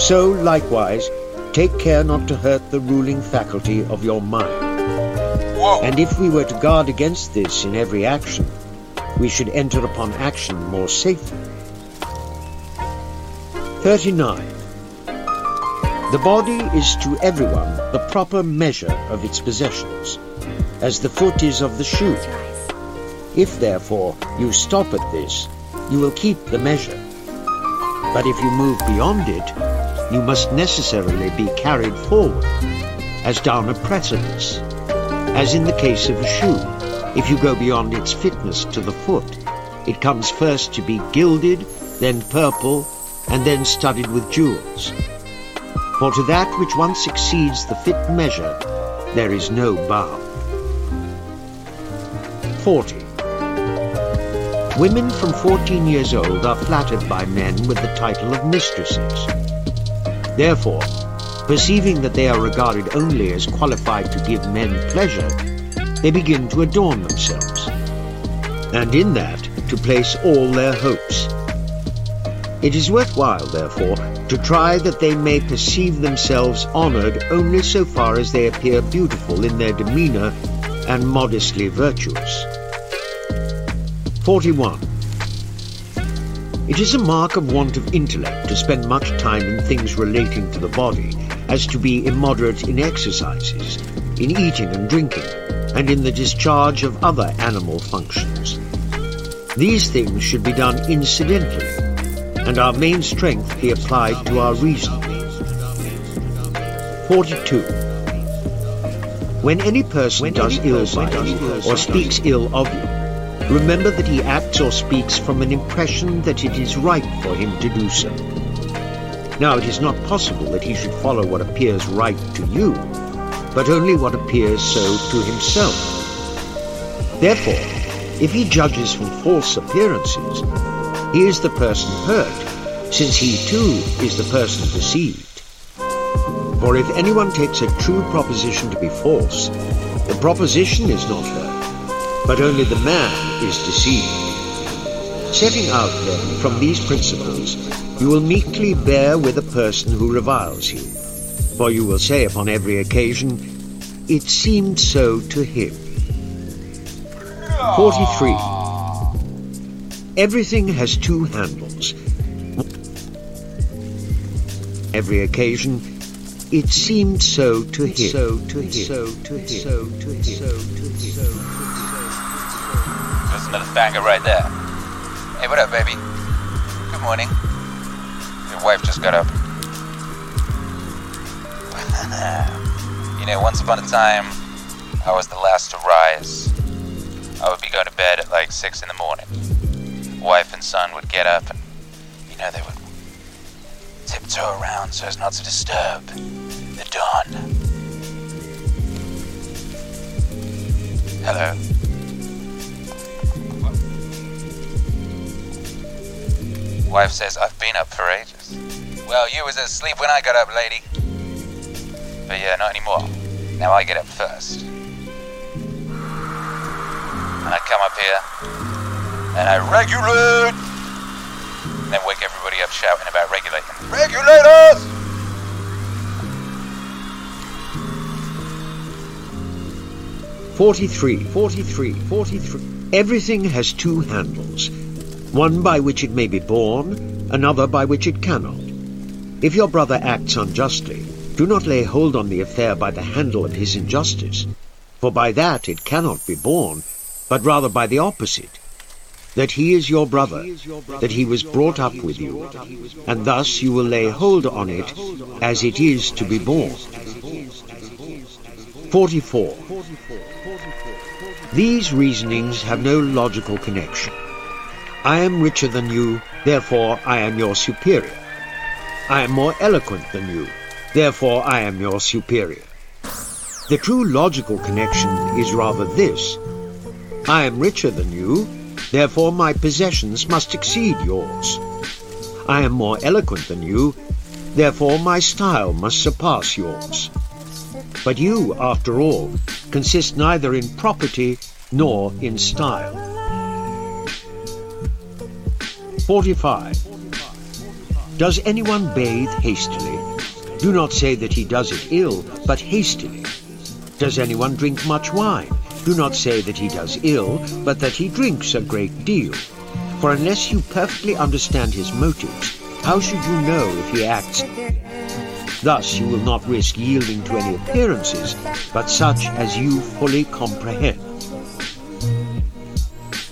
so likewise take care not to hurt the ruling faculty of your mind. And if we were to guard against this in every action, we should enter upon action more safely. 39. The body is to everyone the proper measure of its possessions, as the foot is of the shoe. If therefore you stop at this, you will keep the measure. But if you move beyond it, you must necessarily be carried forward, as down a precipice, as in the case of a shoe. If you go beyond its fitness to the foot, it comes first to be gilded, then purple, and then studded with jewels. For to that which once exceeds the fit measure, there is no bound. 40. Women from 14 years old are flattered by men with the title of mistresses. Therefore, perceiving that they are regarded only as qualified to give men pleasure, they begin to adorn themselves, and in that to place all their hopes. It is worthwhile, therefore, to try that they may perceive themselves honored only so far as they appear beautiful in their demeanor and modestly virtuous. 41. It is a mark of want of intellect to spend much time in things relating to the body, as to be immoderate in exercises, in eating and drinking, and in the discharge of other animal functions. These things should be done incidentally, and our main strength be applied to our reason. 42. When any person does ill by you, or speaks ill of you, remember that he acts or speaks from an impression that it is right for him to do so. Now it is not possible that he should follow what appears right to you, but only what appears so to himself. Therefore, if he judges from false appearances, he is the person hurt, since he too is the person deceived. For if anyone takes a true proposition to be false, the proposition is not hurt, but only the man is deceived. Setting out then from these principles, you will meekly bear with a person who reviles you, for you will say upon every occasion, It seemed so to him. 43. Everything has two handles. Every occasion, it seemed so to him. So to him. So to him. So to him. So to him. So to him. That's another banger right there. Hey, what up, baby? Good morning. Your wife just got up. you know, once upon a time, I was the last to rise. I would be going to bed at like 6 in the morning. Wife and son would get up and, you know, they would tiptoe around so as not to disturb the dawn. Hello. Wife says I've been up for ages. Well, you was asleep when I got up, lady. But yeah, not anymore. Now I get up first. And I come up here and I regulate. And then wake everybody up shouting about regulating. Regulators! Forty-three, forty-three, forty-three. Everything has two handles, one by which it may be borne, another by which it cannot. If your brother acts unjustly, do not lay hold on the affair by the handle of his injustice, for by that it cannot be borne, but rather by the opposite, that he is your brother, that he was brought up with you, and thus you will lay hold on it as it is to be borne. 44. These reasonings have no logical connection. I am richer than you, therefore I am your superior. I am more eloquent than you, therefore I am your superior. The true logical connection is rather this. I am richer than you, therefore my possessions must exceed yours. I am more eloquent than you, therefore my style must surpass yours. But you, after all, consist neither in property nor in style. 45. Does anyone bathe hastily? Do not say that he does it ill, but hastily. Does anyone drink much wine? Do not say that he does ill, but that he drinks a great deal. For unless you perfectly understand his motives, how should you know if he acts? Thus you will not risk yielding to any appearances, but such as you fully comprehend.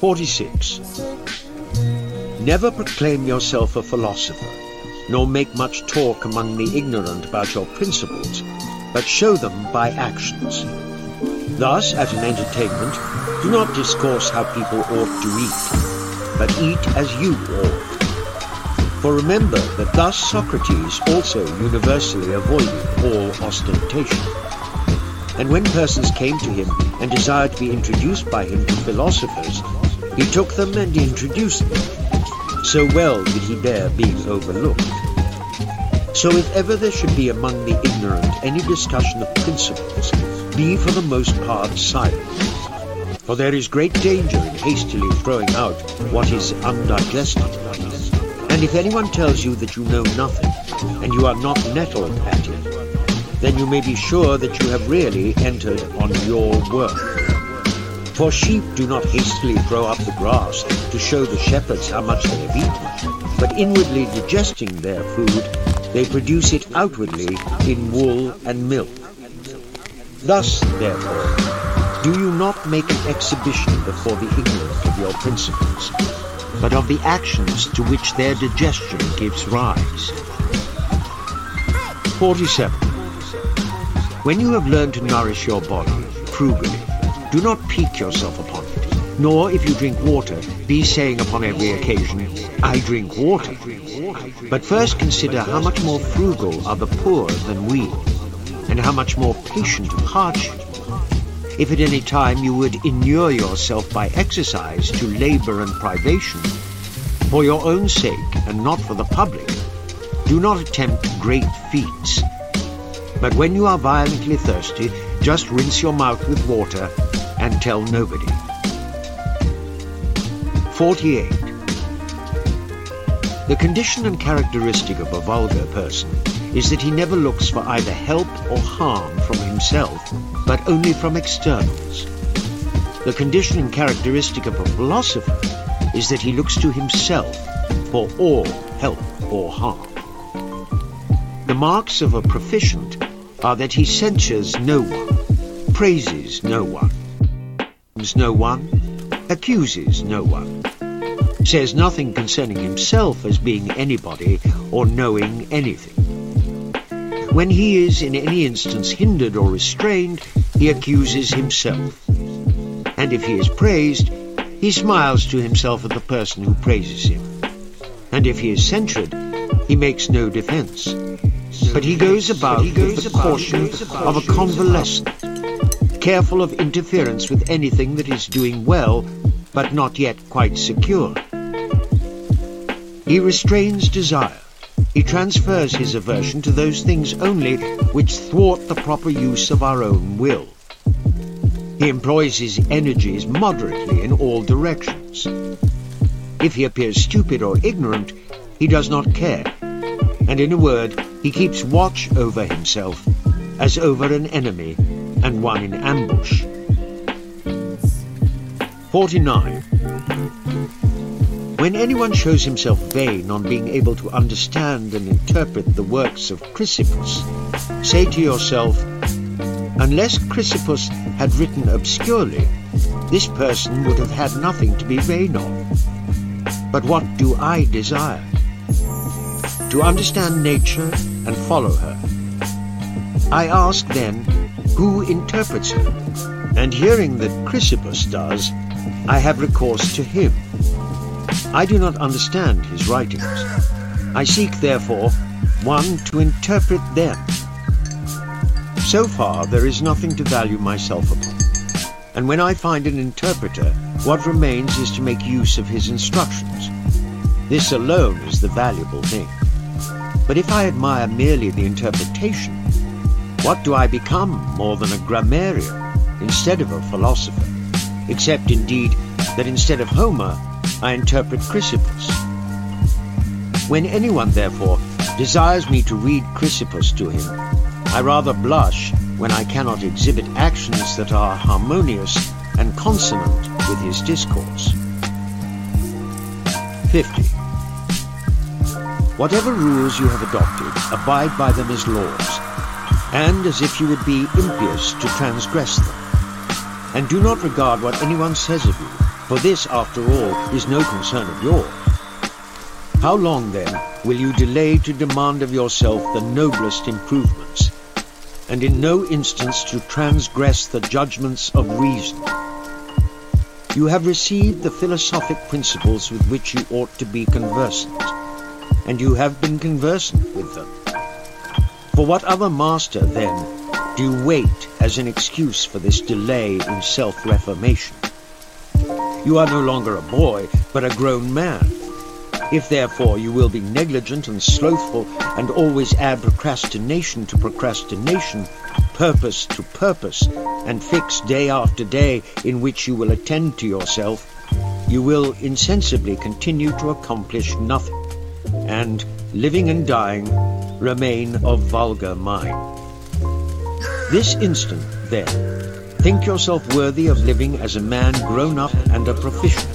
46. Never proclaim yourself a philosopher, nor make much talk among the ignorant about your principles, but show them by actions. Thus, at an entertainment, do not discourse how people ought to eat, but eat as you ought. For remember that thus Socrates also universally avoided all ostentation. And when persons came to him and desired to be introduced by him to philosophers, he took them and introduced them. So well did he bear being overlooked. So if ever there should be among the ignorant any discussion of principles, be for the most part silent. For there is great danger in hastily throwing out what is undigested. And if anyone tells you that you know nothing, and you are not nettled at it, then you may be sure that you have really entered on your work. For sheep do not hastily throw up the grass to show the shepherds how much they have eaten, but inwardly digesting their food, they produce it outwardly in wool and milk. Thus, therefore, do you not make an exhibition before the ignorant of your principles, but of the actions to which their digestion gives rise. 47. When you have learned to nourish your body frugally, do not pique yourself upon nor if you drink water, be saying upon every occasion, I drink water. But first consider how much more frugal are the poor than we, and how much more patient of hardship. If at any time you would inure yourself by exercise to labor and privation, for your own sake and not for the public, do not attempt great feats. But when you are violently thirsty, just rinse your mouth with water and tell nobody. 48. The condition and characteristic of a vulgar person is that he never looks for either help or harm from himself, but only from externals. The condition and characteristic of a philosopher is that he looks to himself for all help or harm. The marks of a proficient are that he censures no one, praises no one, blames no one, accuses no one, says nothing concerning himself as being anybody or knowing anything. When he is in any instance hindered or restrained, he accuses himself. And if he is praised, he smiles to himself at the person who praises him. And if he is censured, he makes no defense. But he goes about with the caution of a convalescent, careful of interference with anything that is doing well, but not yet quite secure. He restrains desire. He transfers his aversion to those things only which thwart the proper use of our own will. He employs his energies moderately in all directions. If he appears stupid or ignorant, he does not care. And in a word, he keeps watch over himself as over an enemy and one in ambush. 49. When anyone shows himself vain on being able to understand and interpret the works of Chrysippus, say to yourself, Unless Chrysippus had written obscurely, this person would have had nothing to be vain of. But what do I desire? To understand nature and follow her. I ask then, who interprets her? And hearing that Chrysippus does, I have recourse to him. I do not understand his writings. I seek, therefore, one to interpret them. So far, there is nothing to value myself upon. And when I find an interpreter, what remains is to make use of his instructions. This alone is the valuable thing. But if I admire merely the interpretation, what do I become more than a grammarian instead of a philosopher? except indeed that instead of Homer, I interpret Chrysippus. When anyone, therefore, desires me to read Chrysippus to him, I rather blush when I cannot exhibit actions that are harmonious and consonant with his discourse. 50. Whatever rules you have adopted, abide by them as laws, and as if you would be impious to transgress them. And do not regard what anyone says of you, for this, after all, is no concern of yours. How long, then, will you delay to demand of yourself the noblest improvements, and in no instance to transgress the judgments of reason? You have received the philosophic principles with which you ought to be conversant, and you have been conversant with them. For what other master, then, do you wait as an excuse for this delay in self-reformation? You are no longer a boy, but a grown man. If therefore you will be negligent and slothful, and always add procrastination to procrastination, purpose to purpose, and fix day after day in which you will attend to yourself, you will insensibly continue to accomplish nothing, and, living and dying, remain of vulgar mind. This instant, then, think yourself worthy of living as a man grown up and a proficient.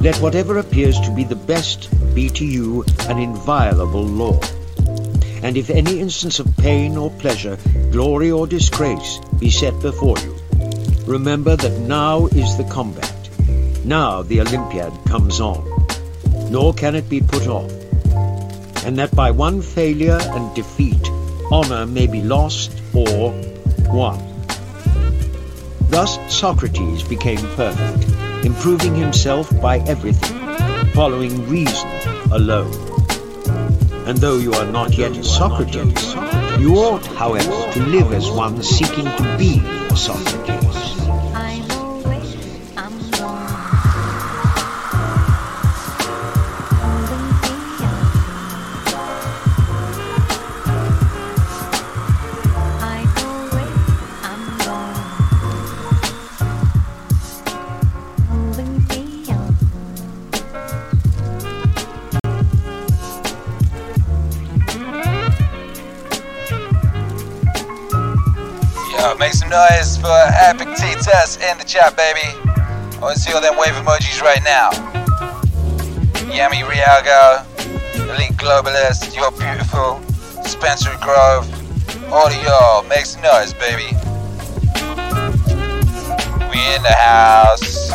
Let whatever appears to be the best be to you an inviolable law and if any instance of pain or pleasure, glory or disgrace be set before you, remember that now is the combat. Now the Olympiad comes on, nor can it be put off, and that by one failure and defeat, honor may be lost or won. Thus Socrates became perfect, improving himself by everything, following reason alone. And though you are not yet a Socrates, you ought, however, to live as one seeking to be Socrates. Noise for Epictetus in the chat, baby. I want to see all them wave emojis right now. Yami Riago, Elite Globalist, You're Beautiful, Spencer Grove, all of y'all, make some noise, baby. We in the house.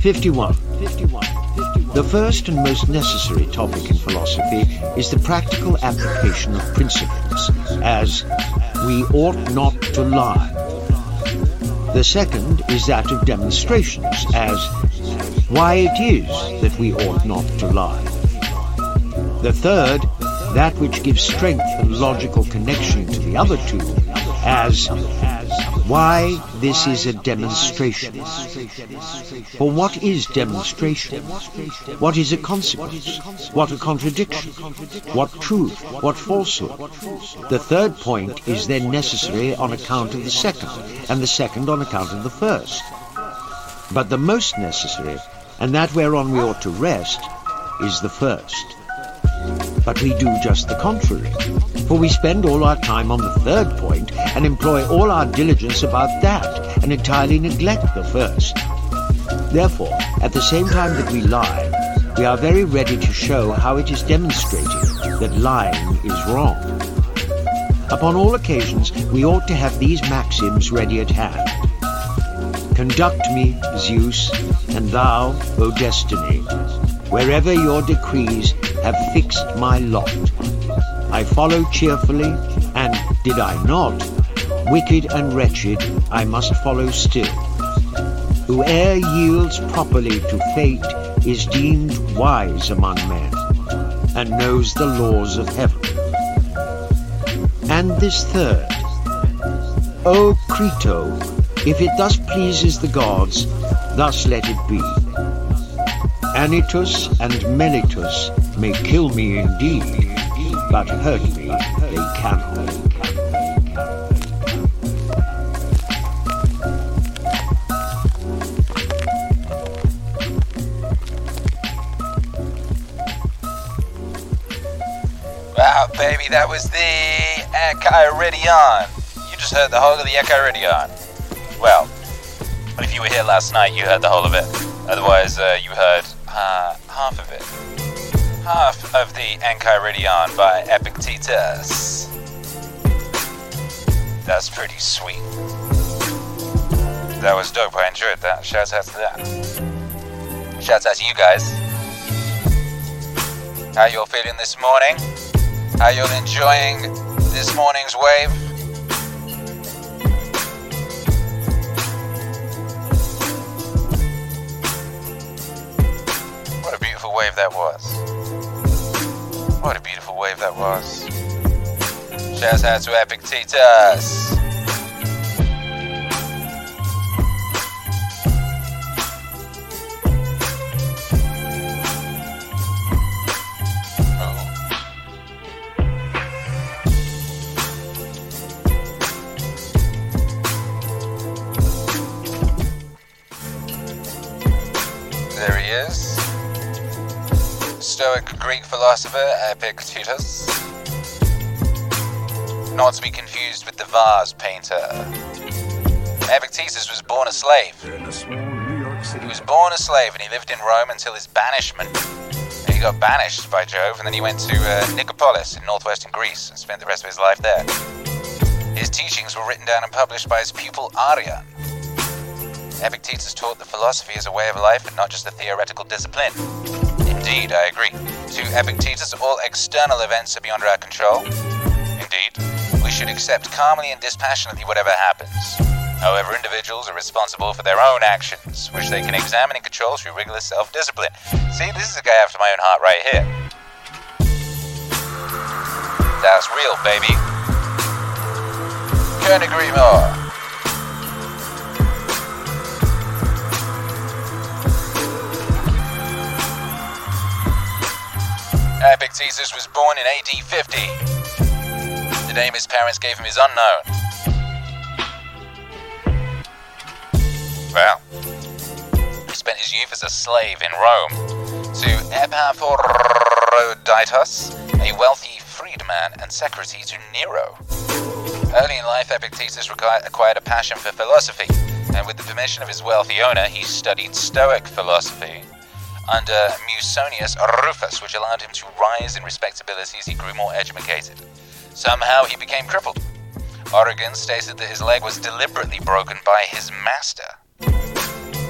Fifty-one. The first and most necessary topic in philosophy is the practical application of principles, as we ought not to lie. The second is that of demonstrations, as why it is that we ought not to lie. The third, that which gives strength and logical connection to the other two, as why this is a demonstration. For what is demonstration? What is a consequence? What a contradiction? What truth? What falsehood? The third point is then necessary on account of the second, and the second on account of the first. But the most necessary, and that whereon we ought to rest, is the first. But we do just the contrary, for we spend all our time on the third point and employ all our diligence about that and entirely neglect the first. Therefore, at the same time that we lie, we are very ready to show how it is demonstrated that lying is wrong. Upon all occasions, we ought to have these maxims ready at hand. Conduct me, Zeus, and thou, O destiny, wherever your decrees have fixed my lot. I follow cheerfully, and did I not, wicked and wretched, I must follow still. Whoe'er yields properly to fate is deemed wise among men, and knows the laws of heaven. And this third, O Crito, if it thus pleases the gods, thus let it be. Anytus and Melitus may kill me indeed, but hurt me they cannot. Wow, baby, that was the Enchiridion. You just heard the whole of the Enchiridion. Well, if you were here last night, you heard the whole of it. Otherwise, uh, you heard uh, half of it. Half of the Enchiridion by Epictetus. That's pretty sweet. That was dope. I enjoyed that. Shouts out to that. Shouts out to you guys. How you all feeling this morning? How you all enjoying this morning's wave? Wave that was. What a beautiful wave that was. Shouts out to Epictetus. Stoic Greek philosopher Epictetus. Not to be confused with the vase painter. Epictetus was born a slave. He was born a slave and he lived in Rome until his banishment. And he got banished by Jove and then he went to uh, Nicopolis in northwestern Greece and spent the rest of his life there. His teachings were written down and published by his pupil Arrian. Epictetus taught that philosophy is a way of life and not just a theoretical discipline. Indeed, I agree. To Epictetus, all external events are beyond our control. Indeed, we should accept calmly and dispassionately whatever happens. However, individuals are responsible for their own actions, which they can examine and control through rigorous self discipline. See, this is a guy after my own heart right here. That's real, baby. Couldn't agree more. Epictetus was born in AD 50. The name his parents gave him is unknown. Well, he spent his youth as a slave in Rome to Epaphroditus, a wealthy freedman and secretary to Nero. Early in life, Epictetus acquired a passion for philosophy, and with the permission of his wealthy owner, he studied Stoic philosophy under Musonius Rufus, which allowed him to rise in respectability as he grew more educated. Somehow he became crippled. Origen stated that his leg was deliberately broken by his master.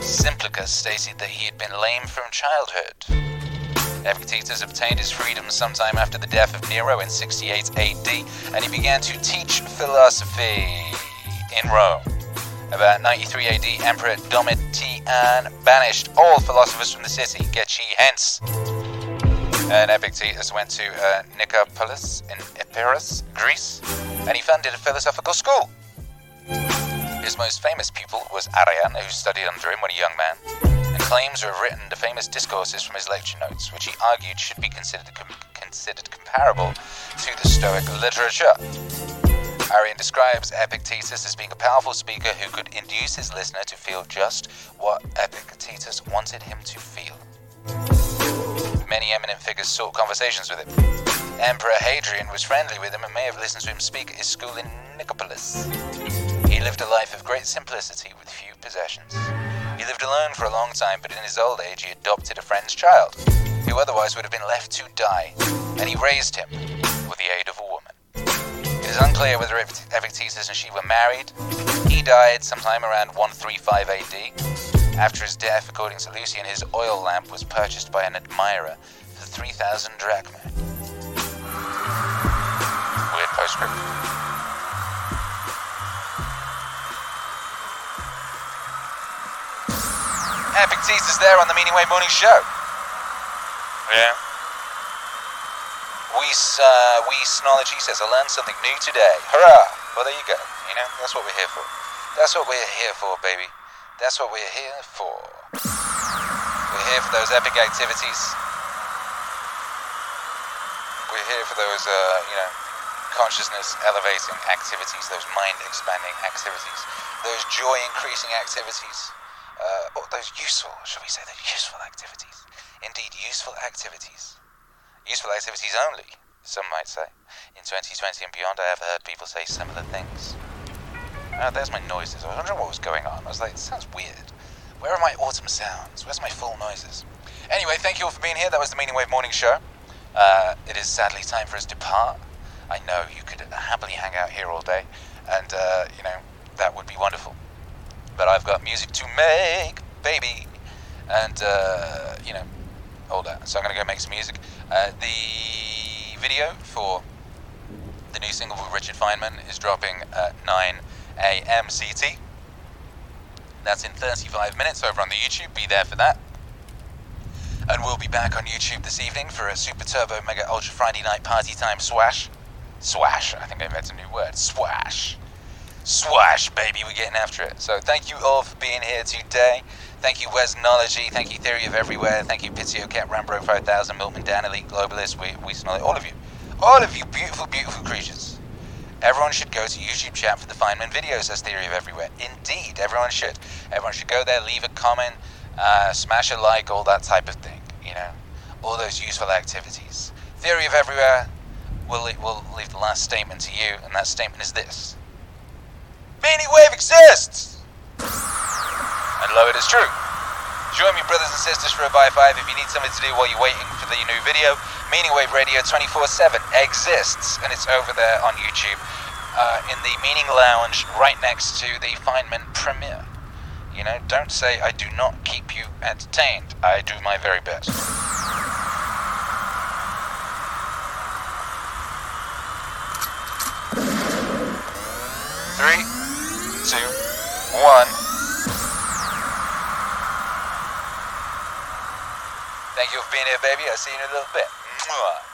Simplicius stated that he had been lame from childhood. Epictetus obtained his freedom sometime after the death of Nero in 68 AD, and he began to teach philosophy in Rome. About 93 AD, Emperor Domitian banished all philosophers from the city. Get ye hence. And Epictetus went to uh, Nicopolis in Epirus, Greece, and he founded a philosophical school. His most famous pupil was Arrian, who studied under him when a young man, and claims to have written the famous discourses from his lecture notes, which he argued should be considered com- considered comparable to the Stoic literature. Arrian describes Epictetus as being a powerful speaker who could induce his listener to feel just what Epictetus wanted him to feel. Many eminent figures sought conversations with him. Emperor Hadrian was friendly with him and may have listened to him speak at his school in Nicopolis. He lived a life of great simplicity with few possessions. He lived alone for a long time, but in his old age he adopted a friend's child, who otherwise would have been left to die, and he raised him with the aid of a woman. It is unclear whether Epictetus and she were married. He died sometime around 135 AD. After his death, according to Lucian, his oil lamp was purchased by an admirer for 3,000 drachmae. Weird postscript. Epictetus there on the Meaning Wave Morning Show. Yeah. Weiss, uh, Weissnology says, I learned something new today. Hurrah! Well, there you go. You know, that's what we're here for. That's what we're here for, baby. That's what we're here for. We're here for those epic activities. we're here for those, uh, you know, consciousness elevating activities, those mind expanding activities, those joy increasing activities, uh, or those useful, shall we say, those useful activities. Indeed, useful activities. Useful activities only, some might say. In 2020 and beyond, I have heard people say similar things. Oh, there's my noises. I was wondering what was going on. I was like, it sounds weird. Where are my autumn sounds? Where's my full noises? Anyway, thank you all for being here. That was the Meaning Wave Morning Show. Uh, it is sadly time for us to depart. I know you could happily hang out here all day, and, uh, you know, that would be wonderful. But I've got music to make, baby. And, uh, you know, all that. So I'm going to go make some music. Uh, the video for the new single with Richard Feynman is dropping at 9 a.m. CT. That's in 35 minutes over on the YouTube. Be there for that. And we'll be back on YouTube this evening for a Super Turbo Mega Ultra Friday Night Party Time swash. Swash. I think I invented a new word. Swash. Swash, baby. We're getting after it. So thank you all for being here today. Thank you, Wesnology. Thank you, Theory of Everywhere. Thank you, Pizio Cat, Rambro 5000, Milton Dan, Elite Globalist, we, we all of you. All of you beautiful, beautiful creatures. Everyone should go to YouTube chat for the Feynman videos, says Theory of Everywhere. Indeed, everyone should. Everyone should go there, leave a comment, uh, smash a like, all that type of thing. You know, all those useful activities. Theory of Everywhere we'll, we'll leave the last statement to you, and that statement is this: Meaning Wave exists, and lo, it is true. Join me, brothers and sisters, for a by five if you need something to do while you're waiting for the new video. Meaning Wave Radio 24/7 exists, and it's over there on YouTube uh, in the Meaning Lounge, right next to the Feynman premiere. You know, don't say I do not keep you entertained. I do my very best. Three, two, one. Thank you for being here, baby. I'll see you in a little bit. Mwah.